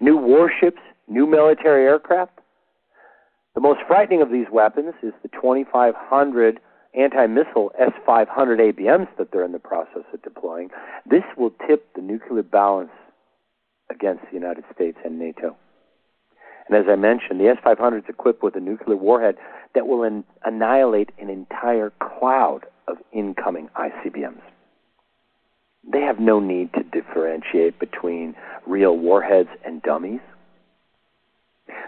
new warships, new military aircraft. The most frightening of these weapons is the 2,500 anti missile S 500 ABMs that they're in the process of deploying. This will tip the nuclear balance against the United States and NATO. And as I mentioned, the S 500 is equipped with a nuclear warhead that will an- annihilate an entire cloud of incoming ICBMs. They have no need to differentiate between real warheads and dummies.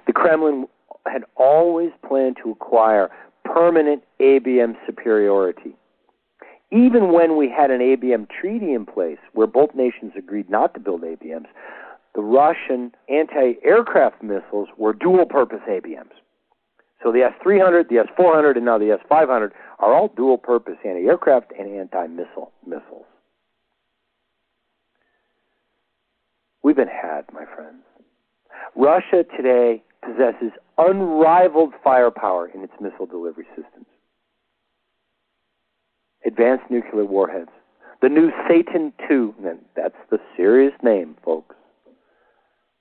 The Kremlin had always planned to acquire permanent ABM superiority. Even when we had an ABM treaty in place where both nations agreed not to build ABMs, the Russian anti aircraft missiles were dual purpose ABMs. So the S 300, the S 400, and now the S 500 are all dual purpose anti aircraft and anti missile missiles. We've been had, my friends. Russia today possesses unrivaled firepower in its missile delivery systems. Advanced nuclear warheads. The new Satan II, and that's the serious name, folks.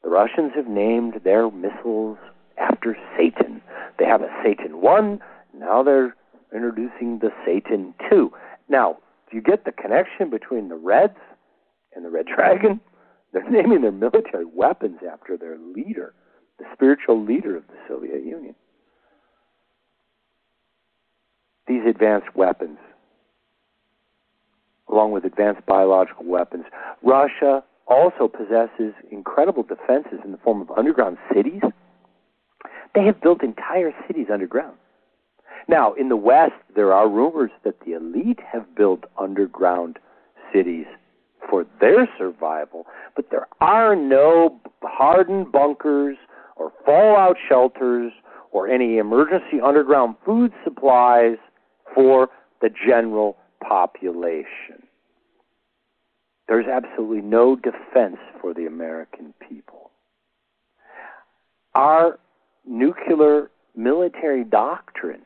The Russians have named their missiles after Satan. They have a Satan 1, now they're introducing the Satan 2. Now, do you get the connection between the Reds and the Red Dragon? They're naming their military weapons after their leader, the spiritual leader of the Soviet Union. These advanced weapons, along with advanced biological weapons, Russia also possesses incredible defenses in the form of underground cities. They have built entire cities underground. Now, in the West, there are rumors that the elite have built underground cities for their survival, but there are no hardened bunkers or fallout shelters or any emergency underground food supplies for the general population. There's absolutely no defense for the American people. Our nuclear military doctrine,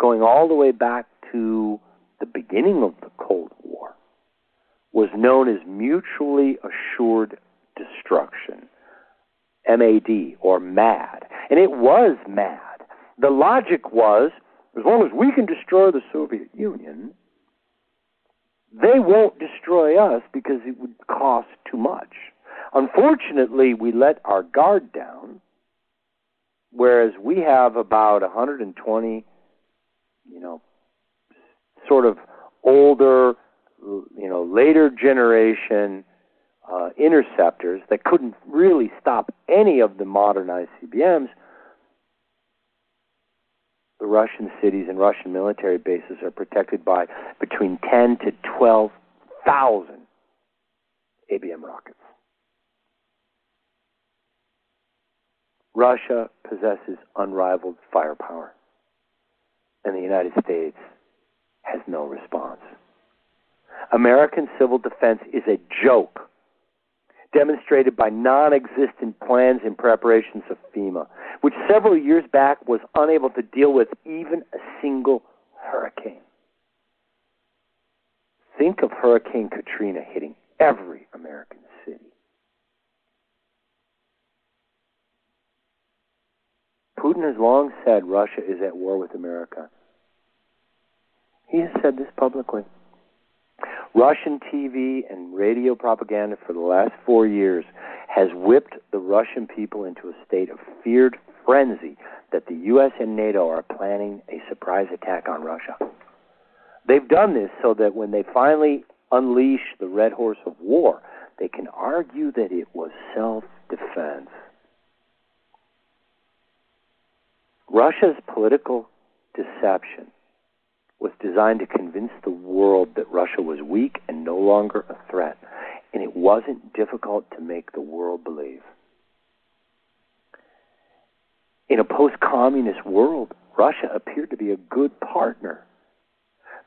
going all the way back to the beginning of the Cold War, was known as mutually assured destruction, MAD, or MAD. And it was MAD. The logic was as long as we can destroy the Soviet Union, they won't destroy us because it would cost too much. Unfortunately, we let our guard down, whereas we have about 120, you know, sort of older, you know, later generation uh, interceptors that couldn't really stop any of the modern ICBMs the Russian cities and Russian military bases are protected by between 10 to 12,000 ABM rockets. Russia possesses unrivaled firepower, and the United States has no response. American civil defense is a joke demonstrated by non existent plans and preparations of FEMA, which several years back was unable to deal with even a single hurricane. Think of Hurricane Katrina hitting every American city. Putin has long said Russia is at war with America. He has said this publicly. Russian TV and radio propaganda for the last four years has whipped the Russian people into a state of feared frenzy that the U.S. and NATO are planning a surprise attack on Russia. They've done this so that when they finally unleash the red horse of war, they can argue that it was self defense. Russia's political deception was designed to convince the world that Russia was weak and no longer a threat. And it wasn't difficult to make the world believe. In a post communist world, Russia appeared to be a good partner.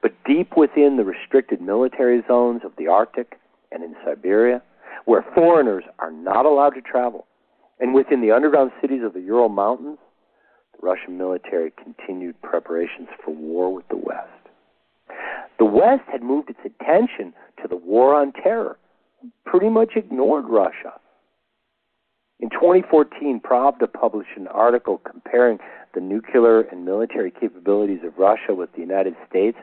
But deep within the restricted military zones of the Arctic and in Siberia, where foreigners are not allowed to travel, and within the underground cities of the Ural Mountains, Russian military continued preparations for war with the West. The West had moved its attention to the war on terror, pretty much ignored Russia. In 2014, Pravda published an article comparing the nuclear and military capabilities of Russia with the United States,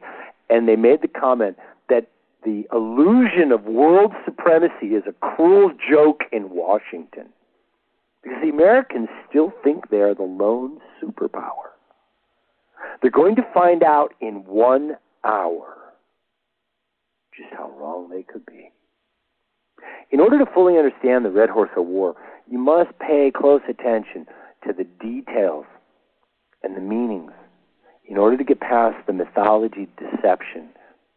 and they made the comment that the illusion of world supremacy is a cruel joke in Washington. Because the Americans still think they are the lone superpower. They're going to find out in one hour just how wrong they could be. In order to fully understand the Red Horse of War, you must pay close attention to the details and the meanings in order to get past the mythology, deception,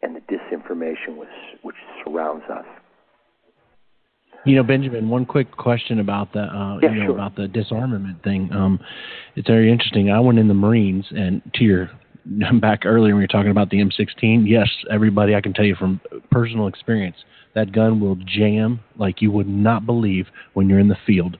and the disinformation which, which surrounds us. You know, Benjamin, one quick question about the uh, yeah, you know sure. about the disarmament thing. Um, it's very interesting. I went in the Marines, and to your back earlier when you were talking about the M16. Yes, everybody, I can tell you from personal experience, that gun will jam like you would not believe when you're in the field.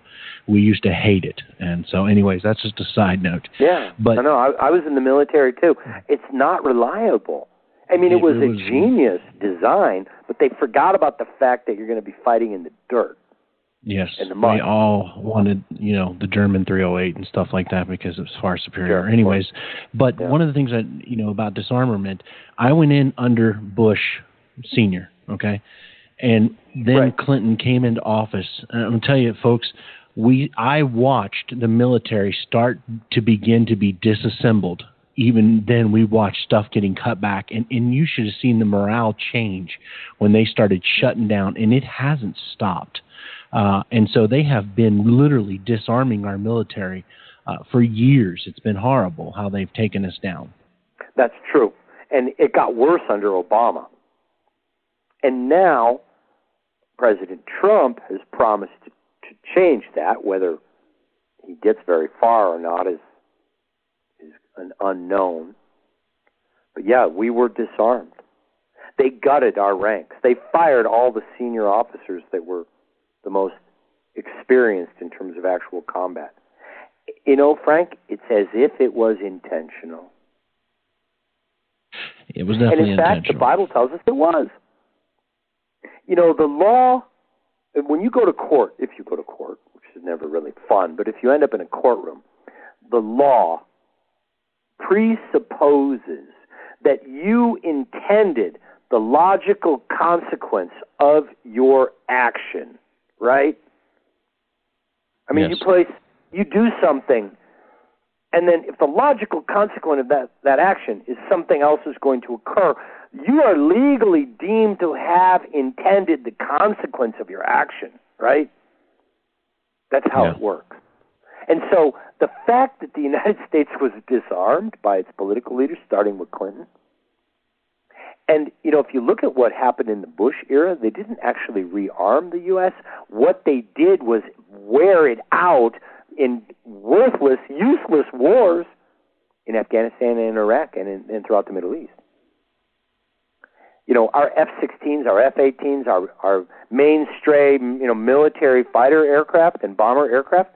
We used to hate it, and so, anyways, that's just a side note. Yeah, but I know. I, I was in the military too. It's not reliable. I mean, it, It was was- a genius design, but they forgot about the fact that you're going to be fighting in the dirt. Yes, in the mud. we all wanted, you know, the German 308 and stuff like that because it was far superior. Sure, Anyways, but Yeah. one of the things that you know about disarmament, I went in under Bush Senior, okay, and then Right. Clinton came into office. And I'm gonna tell you, folks, we I watched the military start to begin to be disassembled. Even then, we watched stuff getting cut back, and, and you should have seen the morale change when they started shutting down, and it hasn't stopped. Uh, and so they have been literally disarming our military uh, for years. It's been horrible how they've taken us down. That's true. And it got worse under Obama. And now President Trump has promised to, change that. Whether he gets very far or not is an unknown. But yeah, we were disarmed. They gutted our ranks. They fired all the senior officers that were the most experienced in terms of actual combat. You know, Frank, it's as if it was intentional. It was And definitely in fact, the. Bible tells us it was. You know, the law, when you go to court, if you go to court, which is never really fun, but if you end up in a courtroom, the law presupposes that you intended the logical consequence of your action, right? I mean, Yes. you place, you do something, and then if the logical consequence of that, that action is something else is going to occur, you are legally deemed to have intended the consequence of your action, right? That's how Yeah. it works. And so the fact that the United States was disarmed by its political leaders, starting with Clinton, and you know, if you look at what happened in the Bush era, they didn't actually rearm the U.S. What they did was wear it out in worthless, useless wars in Afghanistan and in Iraq and, in, and throughout the Middle East. You know, our F-16s, our F-18s, our our mainstream, you know, military fighter aircraft and bomber aircraft,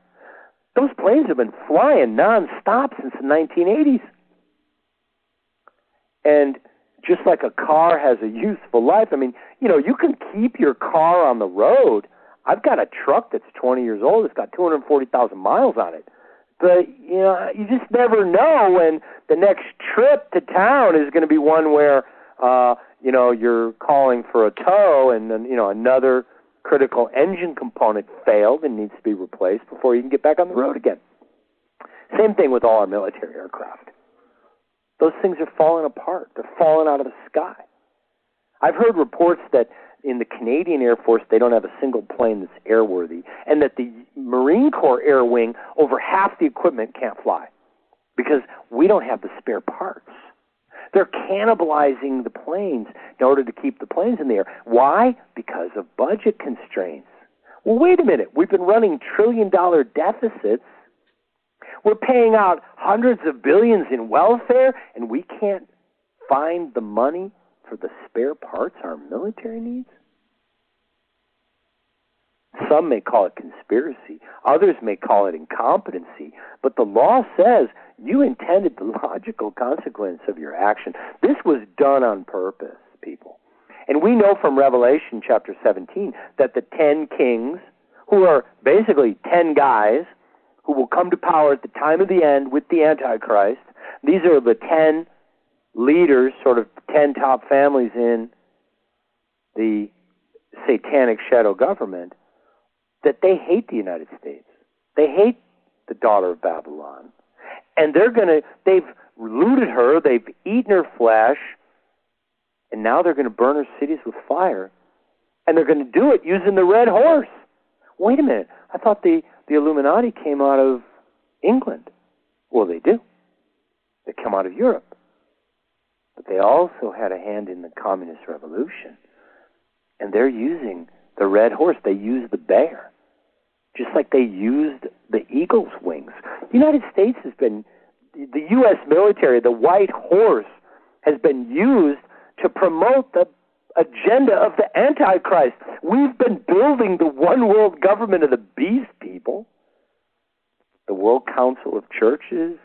those planes have been flying nonstop since the 1980s. And just like a car has a useful life, I mean, you know, you can keep your car on the road. I've got a truck that's 20 years old. It's got 240,000 miles on it. But, you know, you just never know when the next trip to town is going to be one where, uh, you know, you're calling for a tow and then, you know, another critical engine component failed and needs to be replaced before you can get back on the road again. Same thing with all our military aircraft. Those things are falling apart. They're falling out of the sky. I've heard reports that in the Canadian Air Force they don't have a single plane that's airworthy, and that the Marine Corps Air Wing over half the equipment can't fly because we don't have the spare parts. They're cannibalizing the planes in order to keep the planes in the air. Why? Because of budget constraints. Well, wait a minute. We've been running trillion dollar deficits. We're paying out hundreds of billions in welfare, and we can't find the money for the spare parts our military needs? Some may call it conspiracy, others may call it incompetency, but the law says you intended the logical consequence of your action. This was done on purpose, people. And we know from Revelation chapter 17 that the ten kings, who are basically ten guys who will come to power at the time of the end with the Antichrist, these are the ten leaders, sort of ten top families in the satanic shadow government, that they hate the United States. They hate the daughter of Babylon. And they're going to, they've looted her, they've eaten her flesh, and now they're going to burn her cities with fire. And they're going to do it using the red horse. Wait a minute. I thought the, the Illuminati came out of England. Well, they do. They come out of Europe. But they also had a hand in the communist revolution. And they're using the red horse. They use the bear. Just like they used the eagle's wings. The United States has been, the U.S. military, the white horse, has been used to promote the agenda of the Antichrist. We've been building the one world government of the beast, people. The World Council of Churches,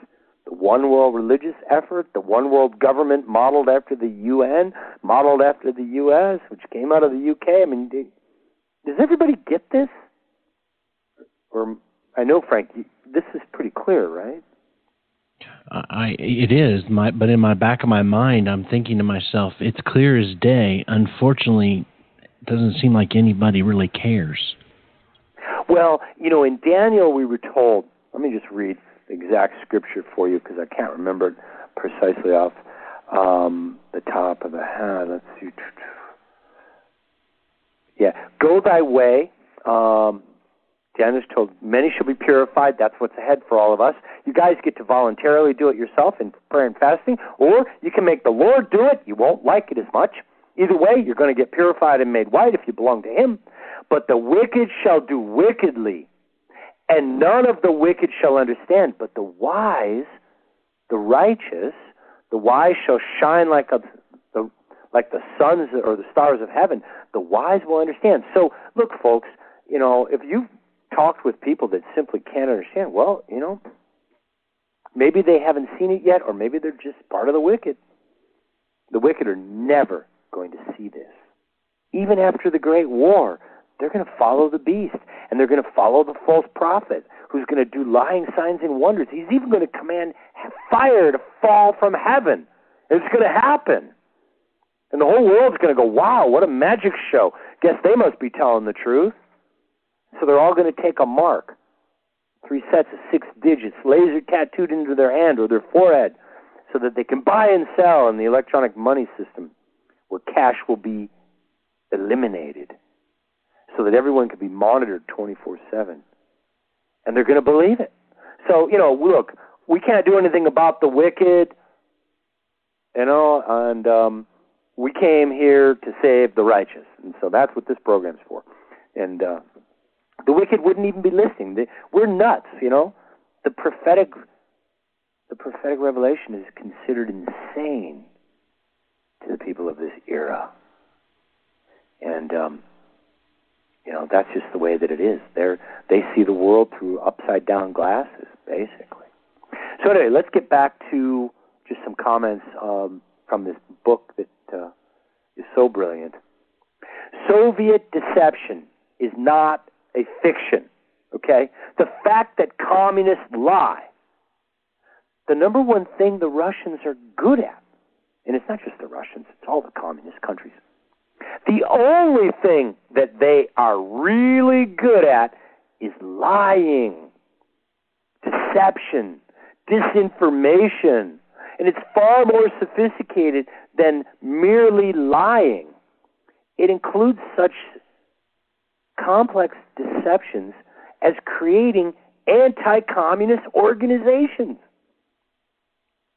the one world religious effort, the one world government modeled after the UN, modeled after the US, which came out of the UK. I mean, does everybody get this? Or I know, Frank, this is pretty clear, right? I it is. My but in my back of my mind I'm thinking to myself it's clear as day. Unfortunately it doesn't seem like anybody really cares. Well you know in Daniel we were told let me just read the exact scripture for you because I can't remember it precisely off um, the top of the head let's see. Yeah. Go thy way um, Daniel told, Many shall be purified. That's what's ahead for all of us. You guys get to voluntarily do it yourself in prayer and fasting, or you can make the Lord do it. You won't like it as much. Either way, you're going to get purified and made white if you belong to Him. But the wicked shall do wickedly, and none of the wicked shall understand. But the wise, the righteous, the wise shall shine like a, the like the suns or the stars of heaven. The wise will understand. So, look, folks, you know, if you talked with people that simply can't understand, well, you know, maybe they haven't seen it yet, or maybe they're just part of the wicked. The wicked are never going to see this. Even after the Great War, they're going to follow the beast, and they're going to follow the false prophet who's going to do lying signs and wonders. He's even going to command fire to fall from heaven. It's going to happen. And the whole world's going to go, wow, what a magic show. Guess they must be telling the truth. So they're all going to take a mark, three sets of six digits, laser tattooed into their hand or their forehead, so that they can buy and sell in the electronic money system where cash will be eliminated, so that everyone can be monitored 24 7. And they're going to believe it. So, you know, look, we can't do anything about the wicked, you know, and um, we came here to save the righteous. And so that's what this program's for. And uh, the wicked wouldn't even be listening. They, we're nuts, you know. The prophetic, the prophetic revelation is considered insane to the people of this era, and um, you know that's just the way that it is. They they see the world through upside down glasses, basically. So anyway, let's get back to just some comments um, from this book that uh, is so brilliant. Soviet deception is not a fiction. Okay? The fact that communists lie. The number one thing the Russians are good at, and it's not just the Russians, it's all the communist countries. The only thing that they are really good at is lying, deception, disinformation. And it's far more sophisticated than merely lying. It includes such complex deceptions as creating anti communist organizations,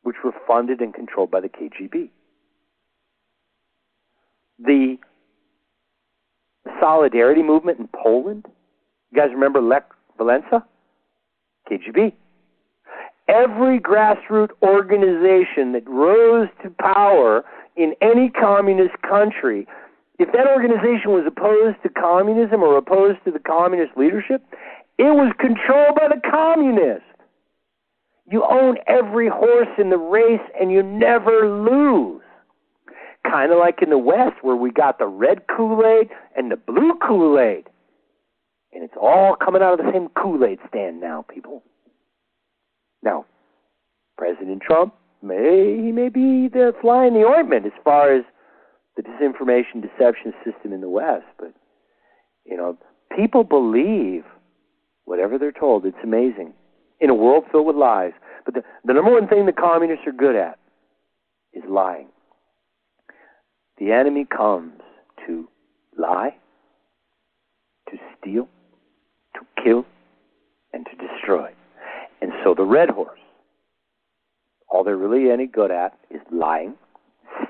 which were funded and controlled by the KGB. The Solidarity movement in Poland, you guys remember Lech Walesa? KGB. Every grassroots organization that rose to power in any communist country if that organization was opposed to communism or opposed to the communist leadership, it was controlled by the communists. You own every horse in the race and you never lose. Kind of like in the West where we got the red Kool Aid and the blue Kool Aid. And it's all coming out of the same Kool Aid stand now, people. Now, President Trump may he may be the fly in the ointment as far as the disinformation deception system in the West. But, you know, people believe whatever they're told. It's amazing. In a world filled with lies. But the, the number one thing the communists are good at is lying. The enemy comes to lie, to steal, to kill, and to destroy. And so the red horse, all they're really any good at is lying,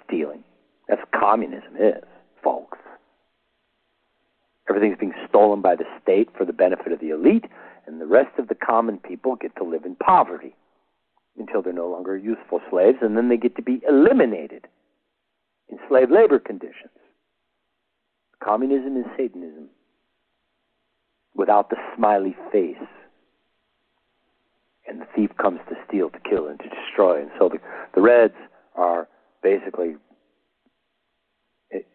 stealing, that's what communism is, folks. Everything's being stolen by the state for the benefit of the elite, and the rest of the common people get to live in poverty until they're no longer useful slaves, and then they get to be eliminated in slave labor conditions. Communism is Satanism without the smiley face. And the thief comes to steal, to kill, and to destroy. And so the, the Reds are basically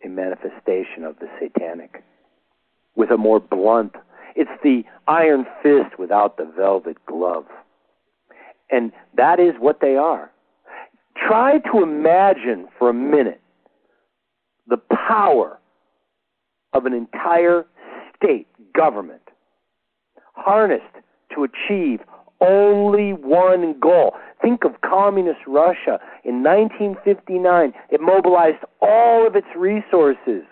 a manifestation of the satanic with a more blunt. It's the iron fist without the velvet glove. And that is what they are. Try to imagine for a minute the power of an entire state government harnessed to achieve only one goal. Think of communist Russia in 1959. It mobilized all of its resources.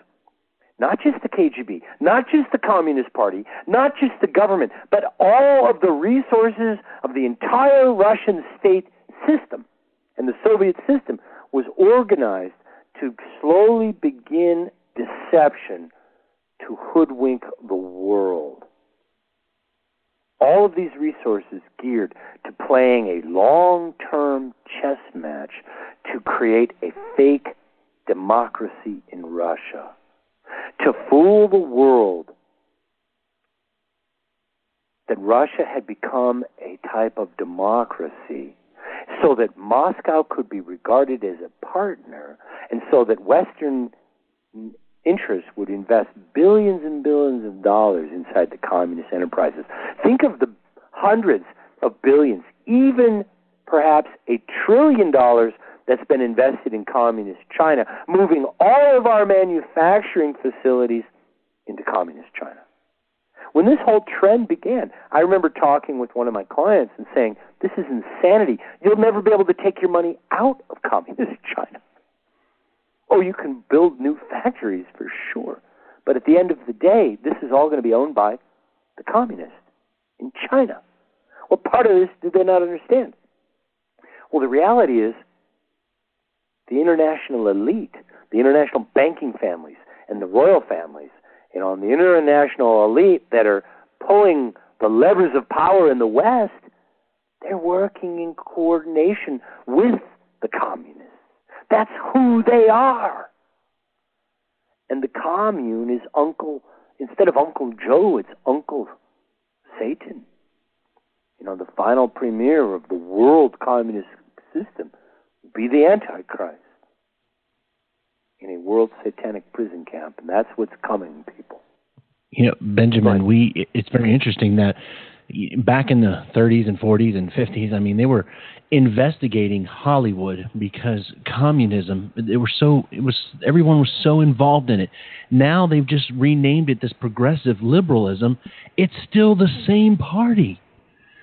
Not just the KGB, not just the Communist Party, not just the government, but all of the resources of the entire Russian state system and the Soviet system was organized to slowly begin deception to hoodwink the world. All of these resources geared to playing a long term chess match to create a fake democracy in Russia, to fool the world that Russia had become a type of democracy so that Moscow could be regarded as a partner and so that Western interests would invest billions and billions of dollars inside the communist enterprises. Think of the hundreds of billions, even perhaps a trillion dollars that's been invested in communist China, moving all of our manufacturing facilities into communist China. When this whole trend began, I remember talking with one of my clients and saying, This is insanity. You'll never be able to take your money out of communist China. Oh, you can build new factories for sure. But at the end of the day, this is all going to be owned by the communists in China. Well, part of this did they not understand? Well, the reality is the international elite, the international banking families, and the royal families, you know, and the international elite that are pulling the levers of power in the West, they're working in coordination with the communists. That's who they are. And the commune is Uncle, instead of Uncle Joe, it's Uncle Satan. You know, the final premier of the world communist system will be the Antichrist in a world satanic prison camp. And that's what's coming, people. You know, Benjamin, we it's very interesting that back in the 30s and 40s and 50s, I mean, they were investigating Hollywood because communism. They were so it was everyone was so involved in it. Now they've just renamed it this progressive liberalism. It's still the same party.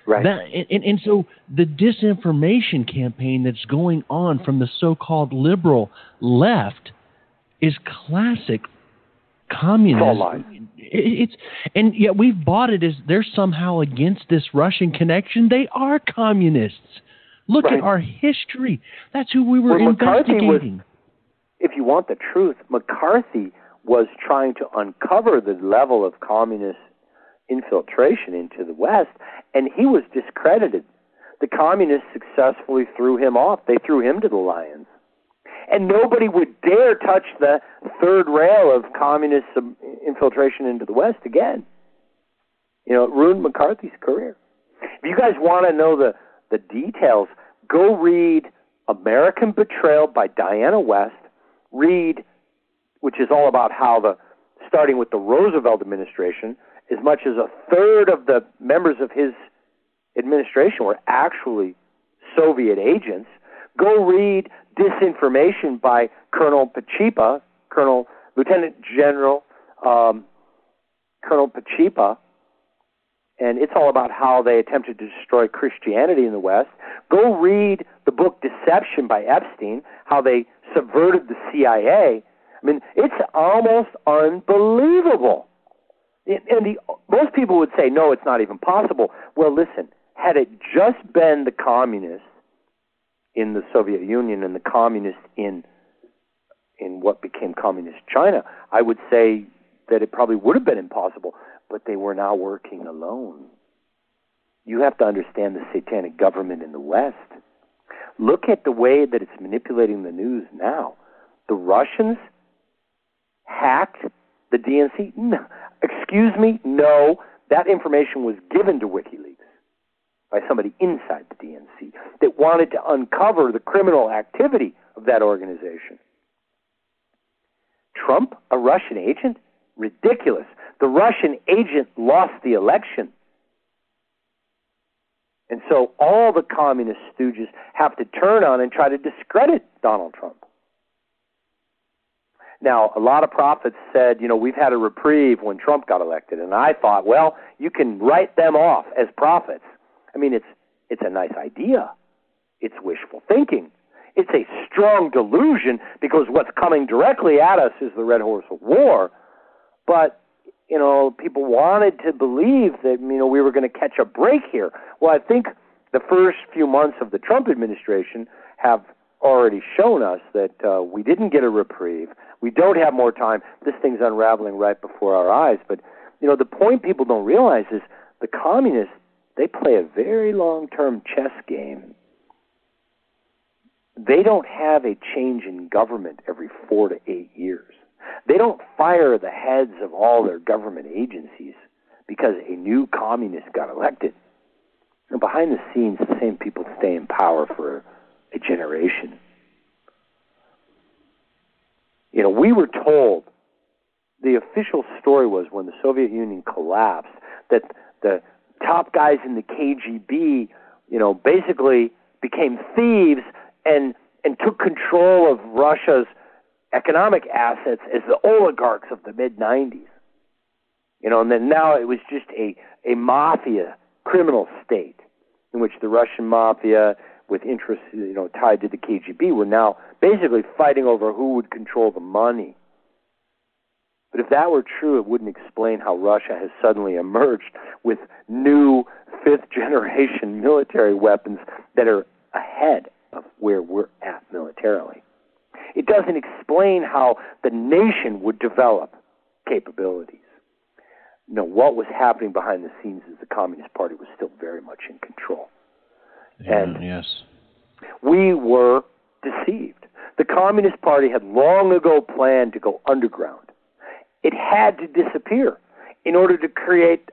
Right. That, and, and so the disinformation campaign that's going on from the so-called liberal left is classic communism. It's and yet we've bought it as they're somehow against this Russian connection. They are communists. Look right. at our history. That's who we were well, investigating. Was, if you want the truth, McCarthy was trying to uncover the level of communist infiltration into the West, and he was discredited. The communists successfully threw him off. They threw him to the lions and nobody would dare touch the third rail of communist infiltration into the West again. You know, it ruined McCarthy's career. If you guys want to know the, the details, go read American Betrayal by Diana West. Read, which is all about how the, starting with the Roosevelt administration, as much as a third of the members of his administration were actually Soviet agents. Go read disinformation by Colonel Pacepa, Colonel Lieutenant General um, Colonel Pacepa, and it's all about how they attempted to destroy Christianity in the West. Go read the book Deception by Epstein, how they subverted the CIA. I mean, it's almost unbelievable. And the, most people would say, no, it's not even possible. Well, listen, had it just been the communists in the Soviet Union and the communists in in what became communist China, I would say that it probably would have been impossible, but they were now working alone. You have to understand the satanic government in the West. Look at the way that it's manipulating the news now. The Russians hacked the DNC? No. Excuse me? No. That information was given to WikiLeaks by somebody inside the DNC that wanted to uncover the criminal activity of that organization. Trump, a Russian agent? Ridiculous. the Russian agent lost the election. And so all the communist stooges have to turn on and try to discredit Donald Trump. Now, a lot of prophets said, you know, we've had a reprieve when Trump got elected, and I thought, well, you can write them off as prophets. I mean, it's it's a nice idea. It's wishful thinking. It's a strong delusion because what's coming directly at us is the red horse of war. But you know, people wanted to believe that you know we were going to catch a break here. Well, I think the first few months of the Trump administration have already shown us that uh, we didn't get a reprieve. We don't have more time. This thing's unraveling right before our eyes. But you know, the point people don't realize is the communists they play a very long-term chess game. They don't have a change in government every four to eight years. They don't fire the heads of all their government agencies because a new communist got elected. And behind the scenes, the same people stay in power for a generation. You know, we were told the official story was when the Soviet Union collapsed that the top guys in the KGB, you know, basically became thieves and and took control of Russia's economic assets as the oligarchs of the mid 90s. You know, and then now it was just a a mafia criminal state in which the Russian mafia with interests you know tied to the KGB were now basically fighting over who would control the money. But if that were true, it wouldn't explain how Russia has suddenly emerged with new fifth generation military weapons that are ahead of where we're at militarily. It doesn't explain how the nation would develop capabilities. No, what was happening behind the scenes is the Communist Party was still very much in control. Yeah, and yes. we were deceived. The Communist Party had long ago planned to go underground. It had to disappear in order to create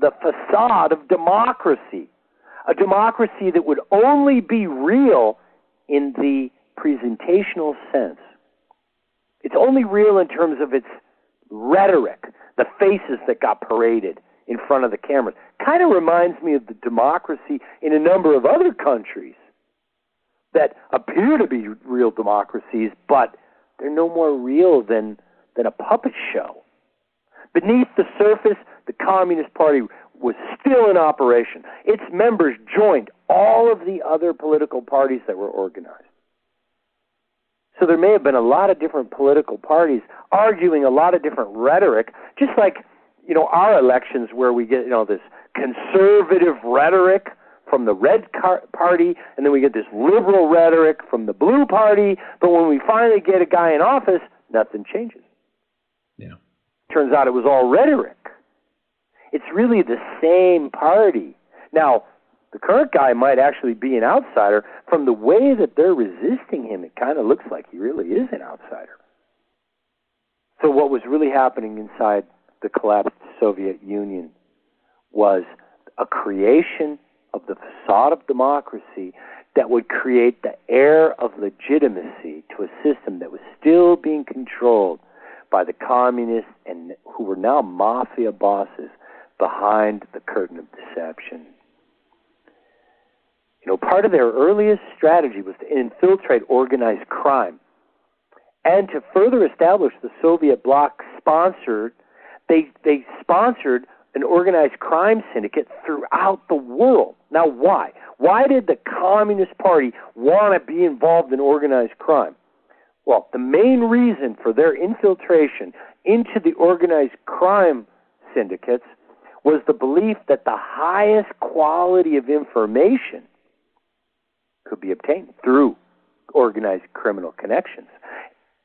the facade of democracy, a democracy that would only be real in the presentational sense. It's only real in terms of its rhetoric, the faces that got paraded in front of the cameras. Kind of reminds me of the democracy in a number of other countries that appear to be real democracies, but they're no more real than, than a puppet show. Beneath the surface, the Communist Party was still in operation. Its members joined all of the other political parties that were organized. So there may have been a lot of different political parties arguing a lot of different rhetoric, just like you know our elections where we get you know this conservative rhetoric from the red car- party, and then we get this liberal rhetoric from the blue party. But when we finally get a guy in office, nothing changes. Turns out it was all rhetoric. It's really the same party. Now, the current guy might actually be an outsider. From the way that they're resisting him, it kind of looks like he really is an outsider. So, what was really happening inside the collapsed Soviet Union was a creation of the facade of democracy that would create the air of legitimacy to a system that was still being controlled by the communists and who were now mafia bosses behind the curtain of deception. You know, part of their earliest strategy was to infiltrate organized crime. And to further establish the Soviet bloc sponsored, they, they sponsored an organized crime syndicate throughout the world. Now, why? Why did the Communist Party want to be involved in organized crime? Well, the main reason for their infiltration into the organized crime syndicates was the belief that the highest quality of information could be obtained through organized criminal connections.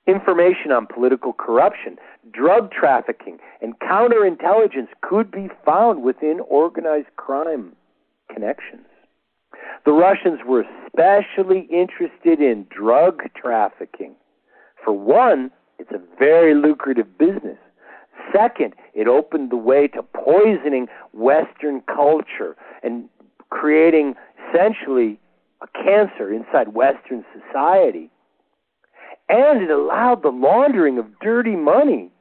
Information on political corruption, drug trafficking, and counterintelligence could be found within organized crime connections. The Russians were especially interested in drug trafficking. For one, it's a very lucrative business. Second, it opened the way to poisoning Western culture and creating essentially a cancer inside Western society. And it allowed the laundering of dirty money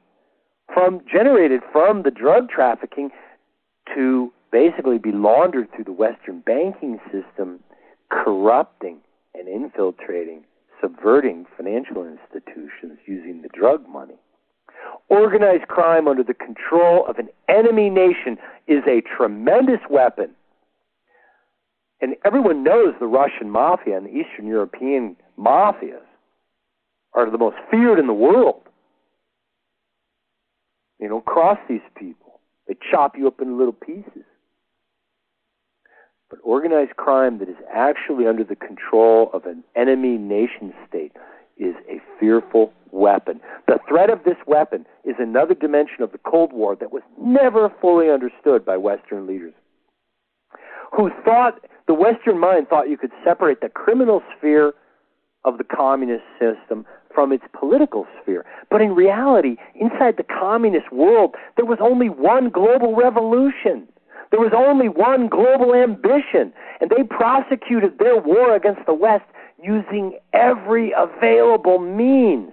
from generated from the drug trafficking to basically be laundered through the Western banking system, corrupting and infiltrating, subverting financial institutions using the drug money. Organized crime under the control of an enemy nation is a tremendous weapon. And everyone knows the Russian mafia and the Eastern European mafias are the most feared in the world. You don't cross these people. They chop you up into little pieces. But organized crime that is actually under the control of an enemy nation state is a fearful weapon. The threat of this weapon is another dimension of the Cold War that was never fully understood by Western leaders. Who thought, the Western mind thought you could separate the criminal sphere of the communist system from its political sphere. But in reality, inside the communist world, there was only one global revolution. There was only one global ambition, and they prosecuted their war against the West using every available means.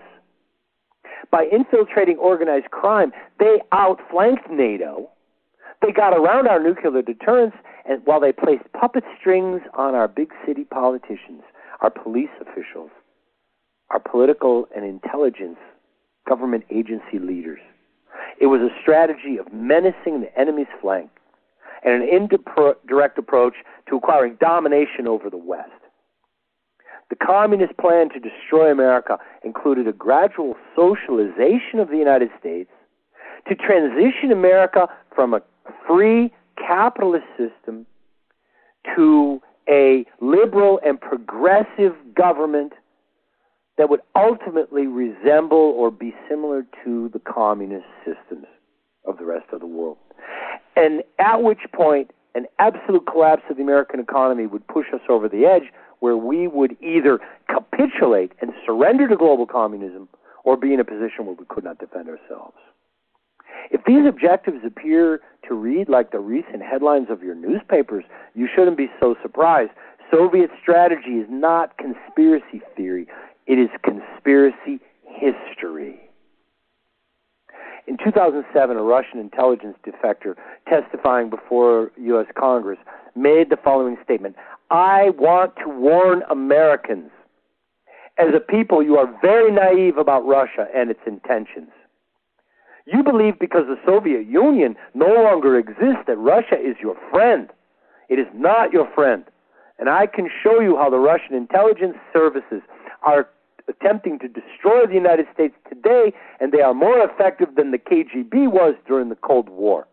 By infiltrating organized crime, they outflanked NATO. They got around our nuclear deterrence, and while they placed puppet strings on our big city politicians, our police officials, our political and intelligence government agency leaders. It was a strategy of menacing the enemy's flank and an indirect approach to acquiring domination over the West. The communist plan to destroy America included a gradual socialization of the United States to transition America from a free capitalist system to a liberal and progressive government that would ultimately resemble or be similar to the communist systems of the rest of the world. And at which point, an absolute collapse of the American economy would push us over the edge where we would either capitulate and surrender to global communism or be in a position where we could not defend ourselves. If these objectives appear to read like the recent headlines of your newspapers, you shouldn't be so surprised. Soviet strategy is not conspiracy theory, it is conspiracy history. In 2007, a Russian intelligence defector testifying before U.S. Congress made the following statement I want to warn Americans. As a people, you are very naive about Russia and its intentions. You believe because the Soviet Union no longer exists that Russia is your friend. It is not your friend. And I can show you how the Russian intelligence services are attempting to destroy the United States today, and they are more effective than the KGB was during the Cold War.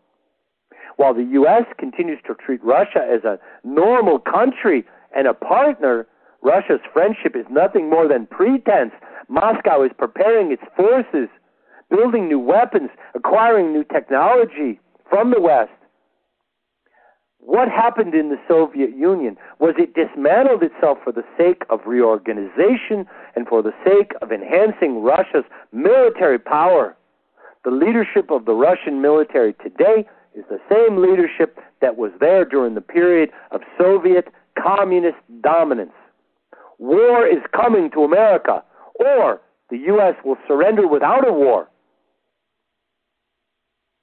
While the U.S. continues to treat Russia as a normal country and a partner, Russia's friendship is nothing more than pretense. Moscow is preparing its forces, building new weapons, acquiring new technology from the West. What happened in the Soviet Union was it dismantled itself for the sake of reorganization and for the sake of enhancing Russia's military power. The leadership of the Russian military today is the same leadership that was there during the period of Soviet communist dominance. War is coming to America, or the U.S. will surrender without a war.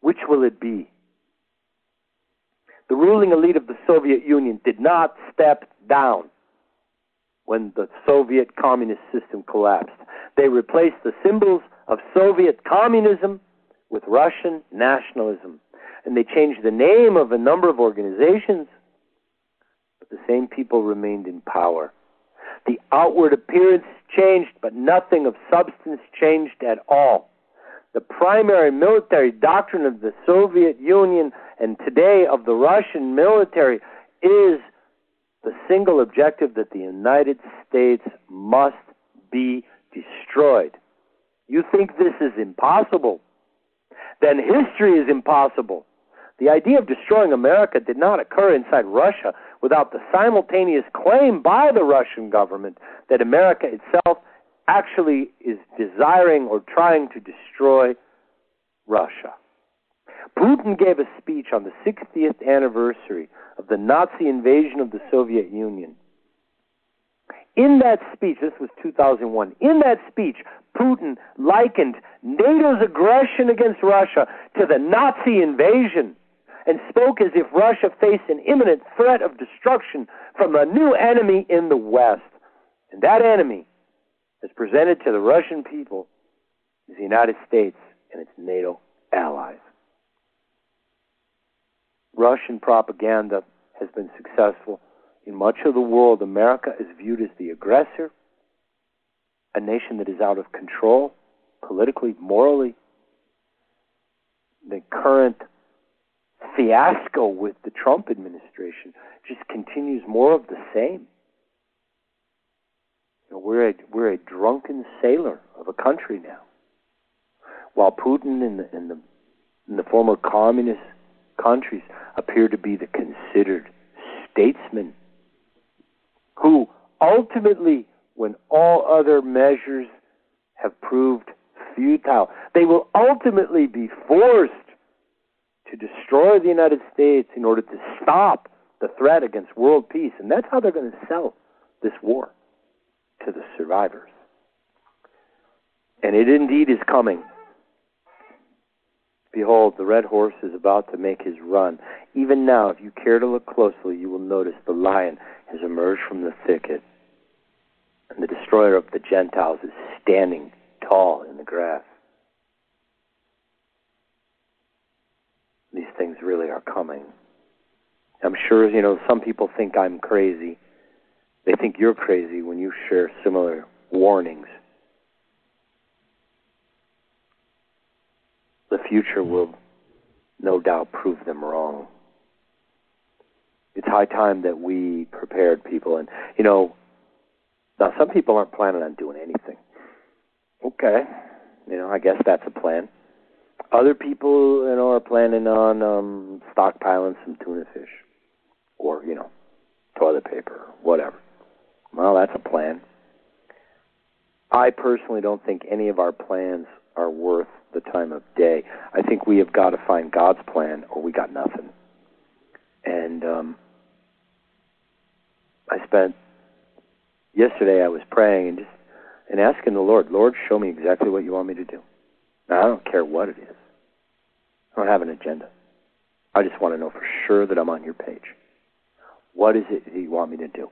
Which will it be? The ruling elite of the Soviet Union did not step down when the Soviet communist system collapsed. They replaced the symbols of Soviet communism with Russian nationalism. And they changed the name of a number of organizations, but the same people remained in power. The outward appearance changed, but nothing of substance changed at all. The primary military doctrine of the Soviet Union and today of the Russian military is the single objective that the United States must be destroyed. You think this is impossible? Then history is impossible. The idea of destroying America did not occur inside Russia without the simultaneous claim by the Russian government that America itself actually is desiring or trying to destroy Russia. Putin gave a speech on the 60th anniversary of the Nazi invasion of the Soviet Union. In that speech, this was 2001, in that speech, Putin likened NATO's aggression against Russia to the Nazi invasion and spoke as if Russia faced an imminent threat of destruction from a new enemy in the West. And that enemy, as presented to the Russian people, is the United States and its NATO allies. Russian propaganda has been successful. In much of the world, America is viewed as the aggressor, a nation that is out of control politically, morally. The current fiasco with the Trump administration just continues more of the same. You know, we're a we're a drunken sailor of a country now. While Putin and the and the, and the former communist countries appear to be the considered statesmen who ultimately, when all other measures have proved futile, they will ultimately be forced to destroy the United States in order to stop the threat against world peace. And that's how they're going to sell this war to the survivors. And it indeed is coming. Behold, the red horse is about to make his run. Even now, if you care to look closely, you will notice the lion has emerged from the thicket, and the destroyer of the Gentiles is standing tall in the grass. These things really are coming. I'm sure, you know, some people think I'm crazy. They think you're crazy when you share similar warnings. The future will no doubt prove them wrong. It's high time that we prepared people. And, you know, now some people aren't planning on doing anything. Okay. You know, I guess that's a plan. Other people, you know, are planning on um, stockpiling some tuna fish or, you know, toilet paper whatever. Well, that's a plan. I personally don't think any of our plans are worth the time of day. I think we have got to find God's plan, or we got nothing. And um, I spent yesterday. I was praying and just and asking the Lord, Lord, show me exactly what you want me to do. Now, I don't care what it is. I don't have an agenda. I just want to know for sure that I'm on your page. What is it that you want me to do?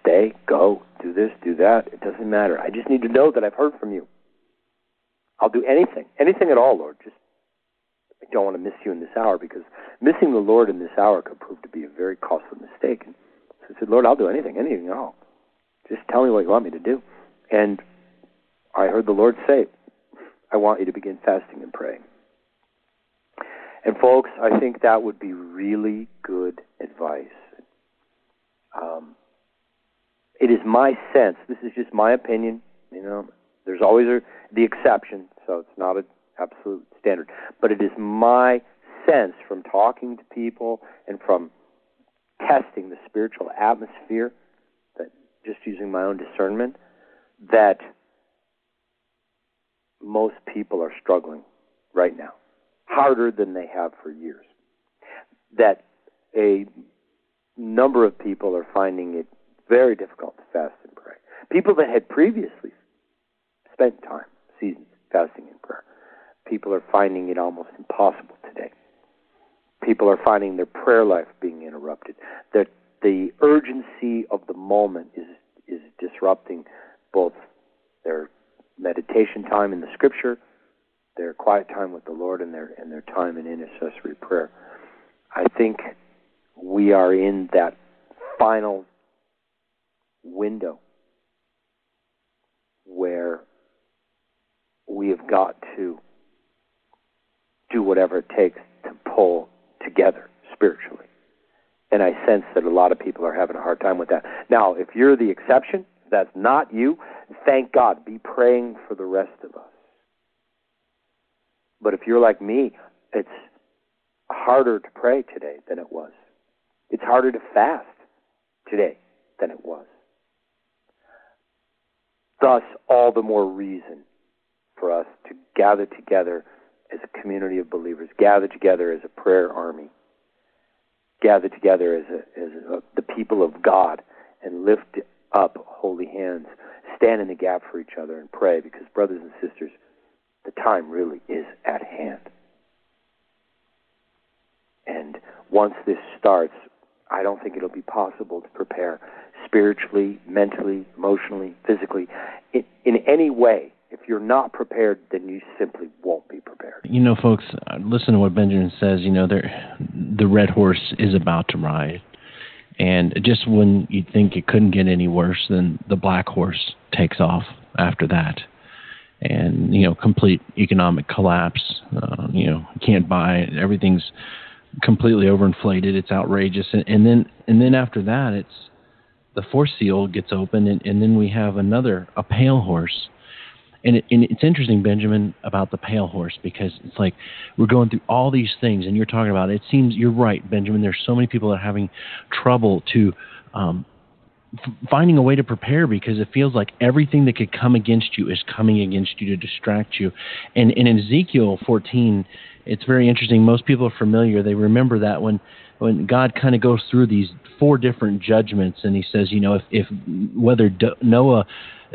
Stay, go, do this, do that. It doesn't matter. I just need to know that I've heard from you. I'll do anything, anything at all, Lord. Just I don't want to miss you in this hour because missing the Lord in this hour could prove to be a very costly mistake. And so I said, Lord, I'll do anything, anything at all. Just tell me what you want me to do. And I heard the Lord say, I want you to begin fasting and praying. And folks, I think that would be really good advice. Um, it is my sense, this is just my opinion, you know, there's always a, the exception, so it's not an absolute standard. But it is my sense from talking to people and from testing the spiritual atmosphere, that just using my own discernment, that most people are struggling right now, harder than they have for years. That a number of people are finding it very difficult to fast and pray. People that had previously spent time, seasons, fasting and prayer. People are finding it almost impossible today. People are finding their prayer life being interrupted. That the urgency of the moment is is disrupting both their meditation time in the Scripture, their quiet time with the Lord, and their and their time in intercessory prayer. I think we are in that final window where we have got to do whatever it takes to pull together spiritually. And I sense that a lot of people are having a hard time with that. Now, if you're the exception, that's not you, thank God. Be praying for the rest of us. But if you're like me, it's harder to pray today than it was. It's harder to fast today than it was. Thus, all the more reason for us to gather together as a community of believers, gather together as a prayer army, gather together as, a, as a, the people of God, and lift up holy hands, stand in the gap for each other and pray because, brothers and sisters, the time really is at hand. And once this starts, I don't think it'll be possible to prepare spiritually, mentally, emotionally, physically, in, in any way. If you're not prepared, then you simply won't be prepared. You know, folks, uh, listen to what Benjamin says. You know, the red horse is about to ride. And just when you think it couldn't get any worse, then the black horse takes off after that. And, you know, complete economic collapse. Uh, you know, can't buy Everything's completely overinflated. It's outrageous. And, and then and then after that, it's the fourth seal gets open, and, and then we have another a pale horse. And, it, and it's interesting, Benjamin, about the pale horse because it's like we're going through all these things, and you're talking about it. it seems you're right, Benjamin. There's so many people that are having trouble to um, finding a way to prepare because it feels like everything that could come against you is coming against you to distract you. And, and in Ezekiel 14, it's very interesting. Most people are familiar. They remember that when when God kind of goes through these four different judgments, and He says, you know, if, if whether Noah,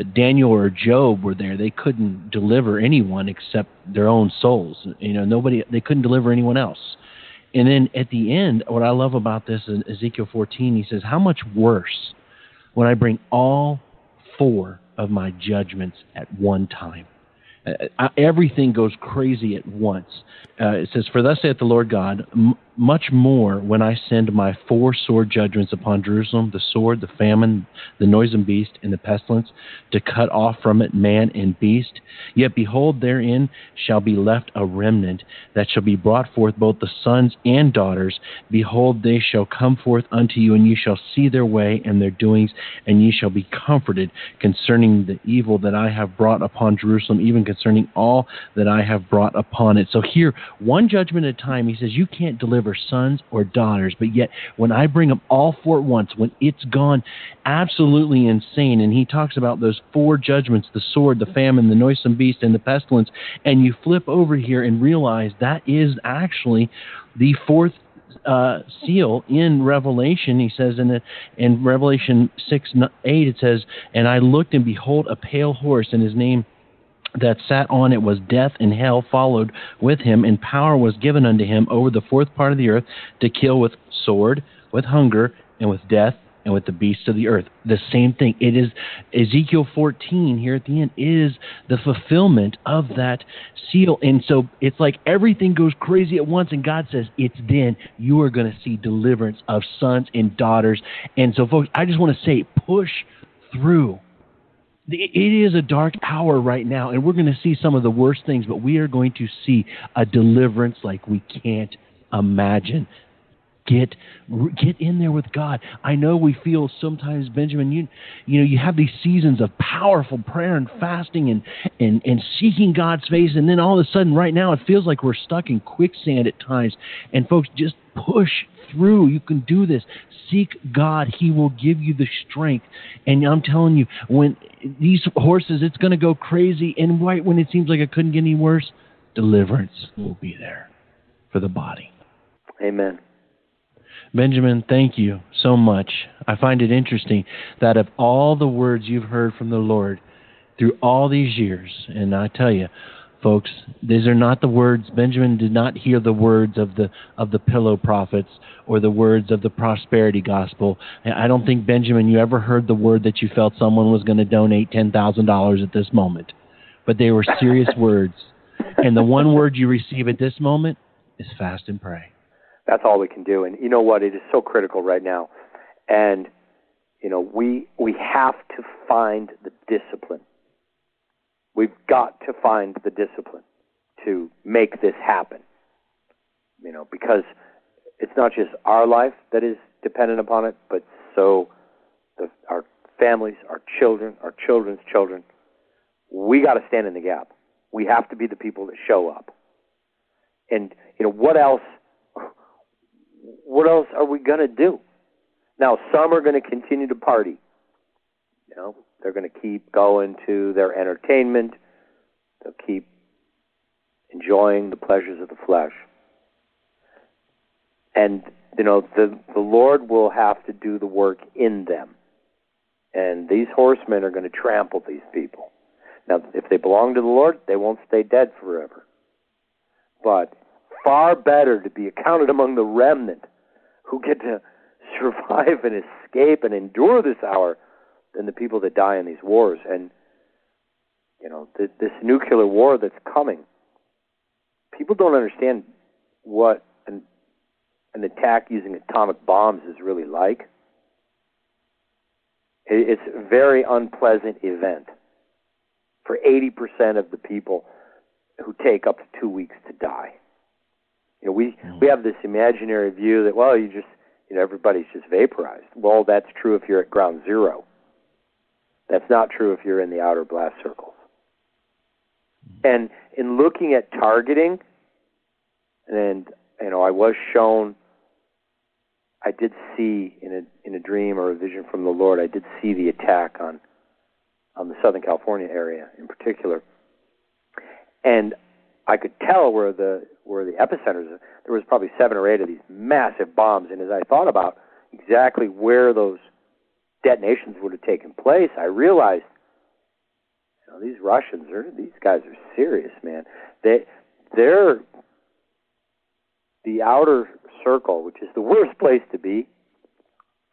Daniel, or Job were there, they couldn't deliver anyone except their own souls. You know, nobody. They couldn't deliver anyone else. And then at the end, what I love about this in Ezekiel 14, he says, How much worse when I bring all four of my judgments at one time? Uh, everything goes crazy at once. Uh, it says, For thus saith the Lord God, much more when I send my four sword judgments upon Jerusalem the sword, the famine, the noisome beast, and the pestilence, to cut off from it man and beast. Yet behold, therein shall be left a remnant that shall be brought forth both the sons and daughters. Behold, they shall come forth unto you, and you shall see their way and their doings, and ye shall be comforted concerning the evil that I have brought upon Jerusalem, even concerning all that I have brought upon it. So here, one judgment at a time, he says, You can't deliver sons or daughters, but yet when I bring them all four at once, when it's gone absolutely insane, and he talks about those four judgments the sword, the famine, the noisome beast, and the pestilence, and you flip over here and realize that is actually the fourth uh, seal in Revelation. He says in the, in Revelation six eight it says, "And I looked and behold a pale horse, and his name." That sat on it was death, and hell followed with him, and power was given unto him over the fourth part of the earth to kill with sword, with hunger, and with death, and with the beasts of the earth. The same thing. It is Ezekiel 14 here at the end is the fulfillment of that seal. And so it's like everything goes crazy at once, and God says, It's then you are going to see deliverance of sons and daughters. And so, folks, I just want to say, push through it is a dark hour right now, and we're going to see some of the worst things, but we are going to see a deliverance like we can't imagine. Get get in there with God. I know we feel sometimes, Benjamin. You you know you have these seasons of powerful prayer and fasting and and and seeking God's face, and then all of a sudden, right now, it feels like we're stuck in quicksand at times. And folks, just push through. You can do this. Seek God. He will give you the strength. And I'm telling you, when these horses, it's going to go crazy. And right when it seems like it couldn't get any worse, deliverance will be there for the body. Amen. Benjamin, thank you so much. I find it interesting that of all the words you've heard from the Lord through all these years, and I tell you, folks. These are not the words. Benjamin did not hear the words of the of the pillow prophets or the words of the prosperity gospel. I don't think Benjamin, you ever heard the word that you felt someone was going to donate ten thousand dollars at this moment, but they were serious words. And the one word you receive at this moment is fast and pray. That's all we can do. And you know what? It is so critical right now. And you know, we we have to find the discipline We've got to find the discipline to make this happen. You know, because it's not just our life that is dependent upon it, but so the, our families, our children, our children's children. We got to stand in the gap. We have to be the people that show up. And you know what else? What else are we going to do? Now, some are going to continue to party. You know, they're going to keep going to their entertainment. They'll keep enjoying the pleasures of the flesh. And, you know, the, the Lord will have to do the work in them. And these horsemen are going to trample these people. Now, if they belong to the Lord, they won't stay dead forever. But far better to be accounted among the remnant who get to survive and escape and endure this hour than the people that die in these wars. And, you know, th- this nuclear war that's coming, people don't understand what an, an attack using atomic bombs is really like. It's a very unpleasant event for 80% of the people who take up to two weeks to die. You know, we we have this imaginary view that well, you just you know everybody's just vaporized. Well, that's true if you're at ground zero. That's not true if you're in the outer blast circles. Mm-hmm. And in looking at targeting, and you know, I was shown. I did see in a in a dream or a vision from the Lord. I did see the attack on on the Southern California area in particular, and I could tell where the where the epicenters. There was probably seven or eight of these massive bombs, and as I thought about exactly where those detonations would have taken place, I realized, you know, these Russians are these guys are serious, man. They they're the outer circle, which is the worst place to be.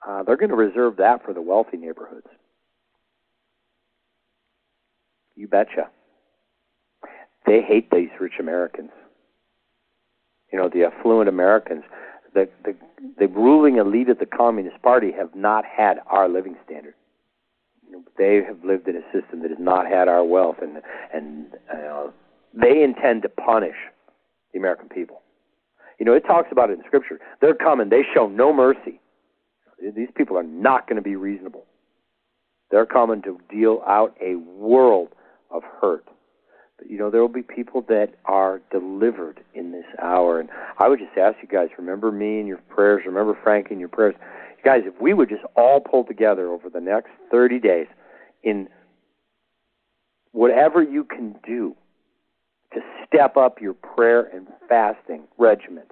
Uh, they're going to reserve that for the wealthy neighborhoods. You betcha. They hate these rich Americans. You know, the affluent Americans. The, the, the ruling elite of the Communist Party have not had our living standard. They have lived in a system that has not had our wealth, and and uh, they intend to punish the American people. You know, it talks about it in Scripture. They're coming. They show no mercy. These people are not going to be reasonable. They're coming to deal out a world of hurt. You know, there will be people that are delivered in this hour. And I would just ask you guys, remember me in your prayers. Remember Frank in your prayers. You guys, if we would just all pull together over the next 30 days in whatever you can do to step up your prayer and fasting regimen.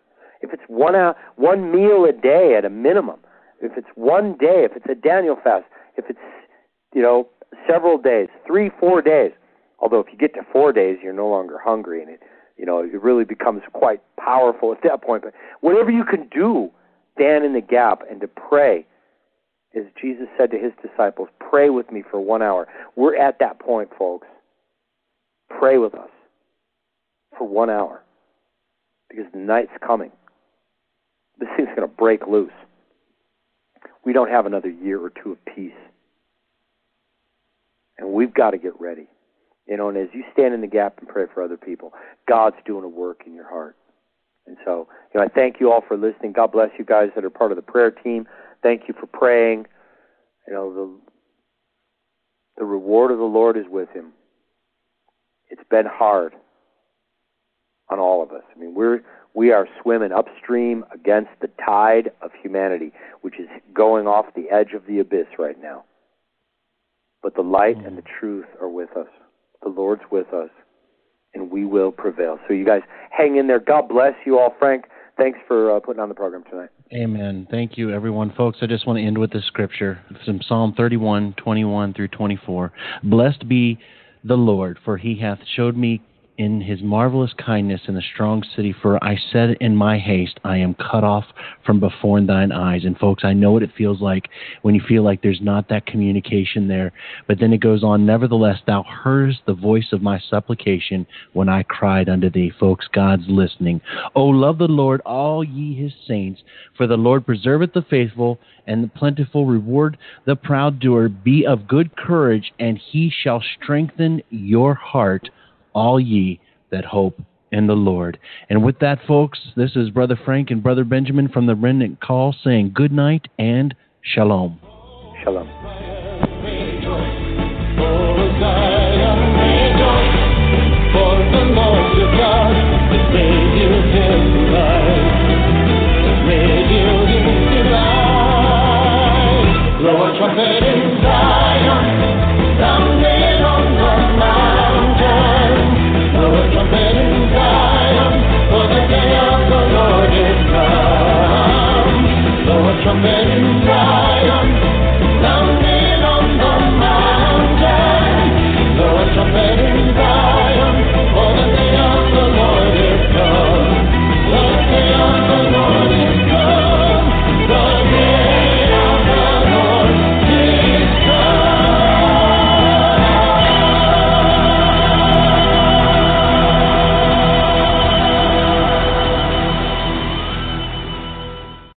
If it's one hour, one meal a day at a minimum, if it's one day, if it's a Daniel fast, if it's you know several days, three, four days, Although if you get to four days, you're no longer hungry, and it you know it really becomes quite powerful at that point. But whatever you can do, stand in the gap and to pray, as Jesus said to his disciples, pray with me for one hour. We're at that point, folks. Pray with us for one hour because the night's coming. This thing's going to break loose. We don't have another year or two of peace. And we've got to get ready. You know, and as you stand in the gap and pray for other people, God's doing a work in your heart. And so, you know, I thank you all for listening. God bless you guys that are part of the prayer team. Thank you for praying. You know, the the reward of the Lord is with him. It's been hard on all of us. I mean, we're we are swimming upstream against the tide of humanity, which is going off the edge of the abyss right now. But the light and the mm. truth are with us. The Lord's with us, and we will prevail. So, you guys hang in there. God bless you all. Frank, thanks for uh, putting on the program tonight. Amen. Thank you, everyone. Folks, I just want to end with this scripture from Psalm 31, 21 through 24. Blessed be the Lord, for he hath showed me in his marvelous kindness in the strong city, for I said in my haste, I am cut off from before thine eyes. And folks, I know what it feels like when you feel like there's not that communication there. But then it goes on, nevertheless, thou heardest the voice of my supplication when I cried unto thee. Folks, God's listening. Oh, love the Lord, all ye his saints, for the Lord preserveth the faithful and the plentiful reward the proud doer. Be of good courage, and he shall strengthen your heart all ye that hope in the Lord. And with that, folks, this is Brother Frank and Brother Benjamin from the Remnant Call saying good night and shalom. Shalom.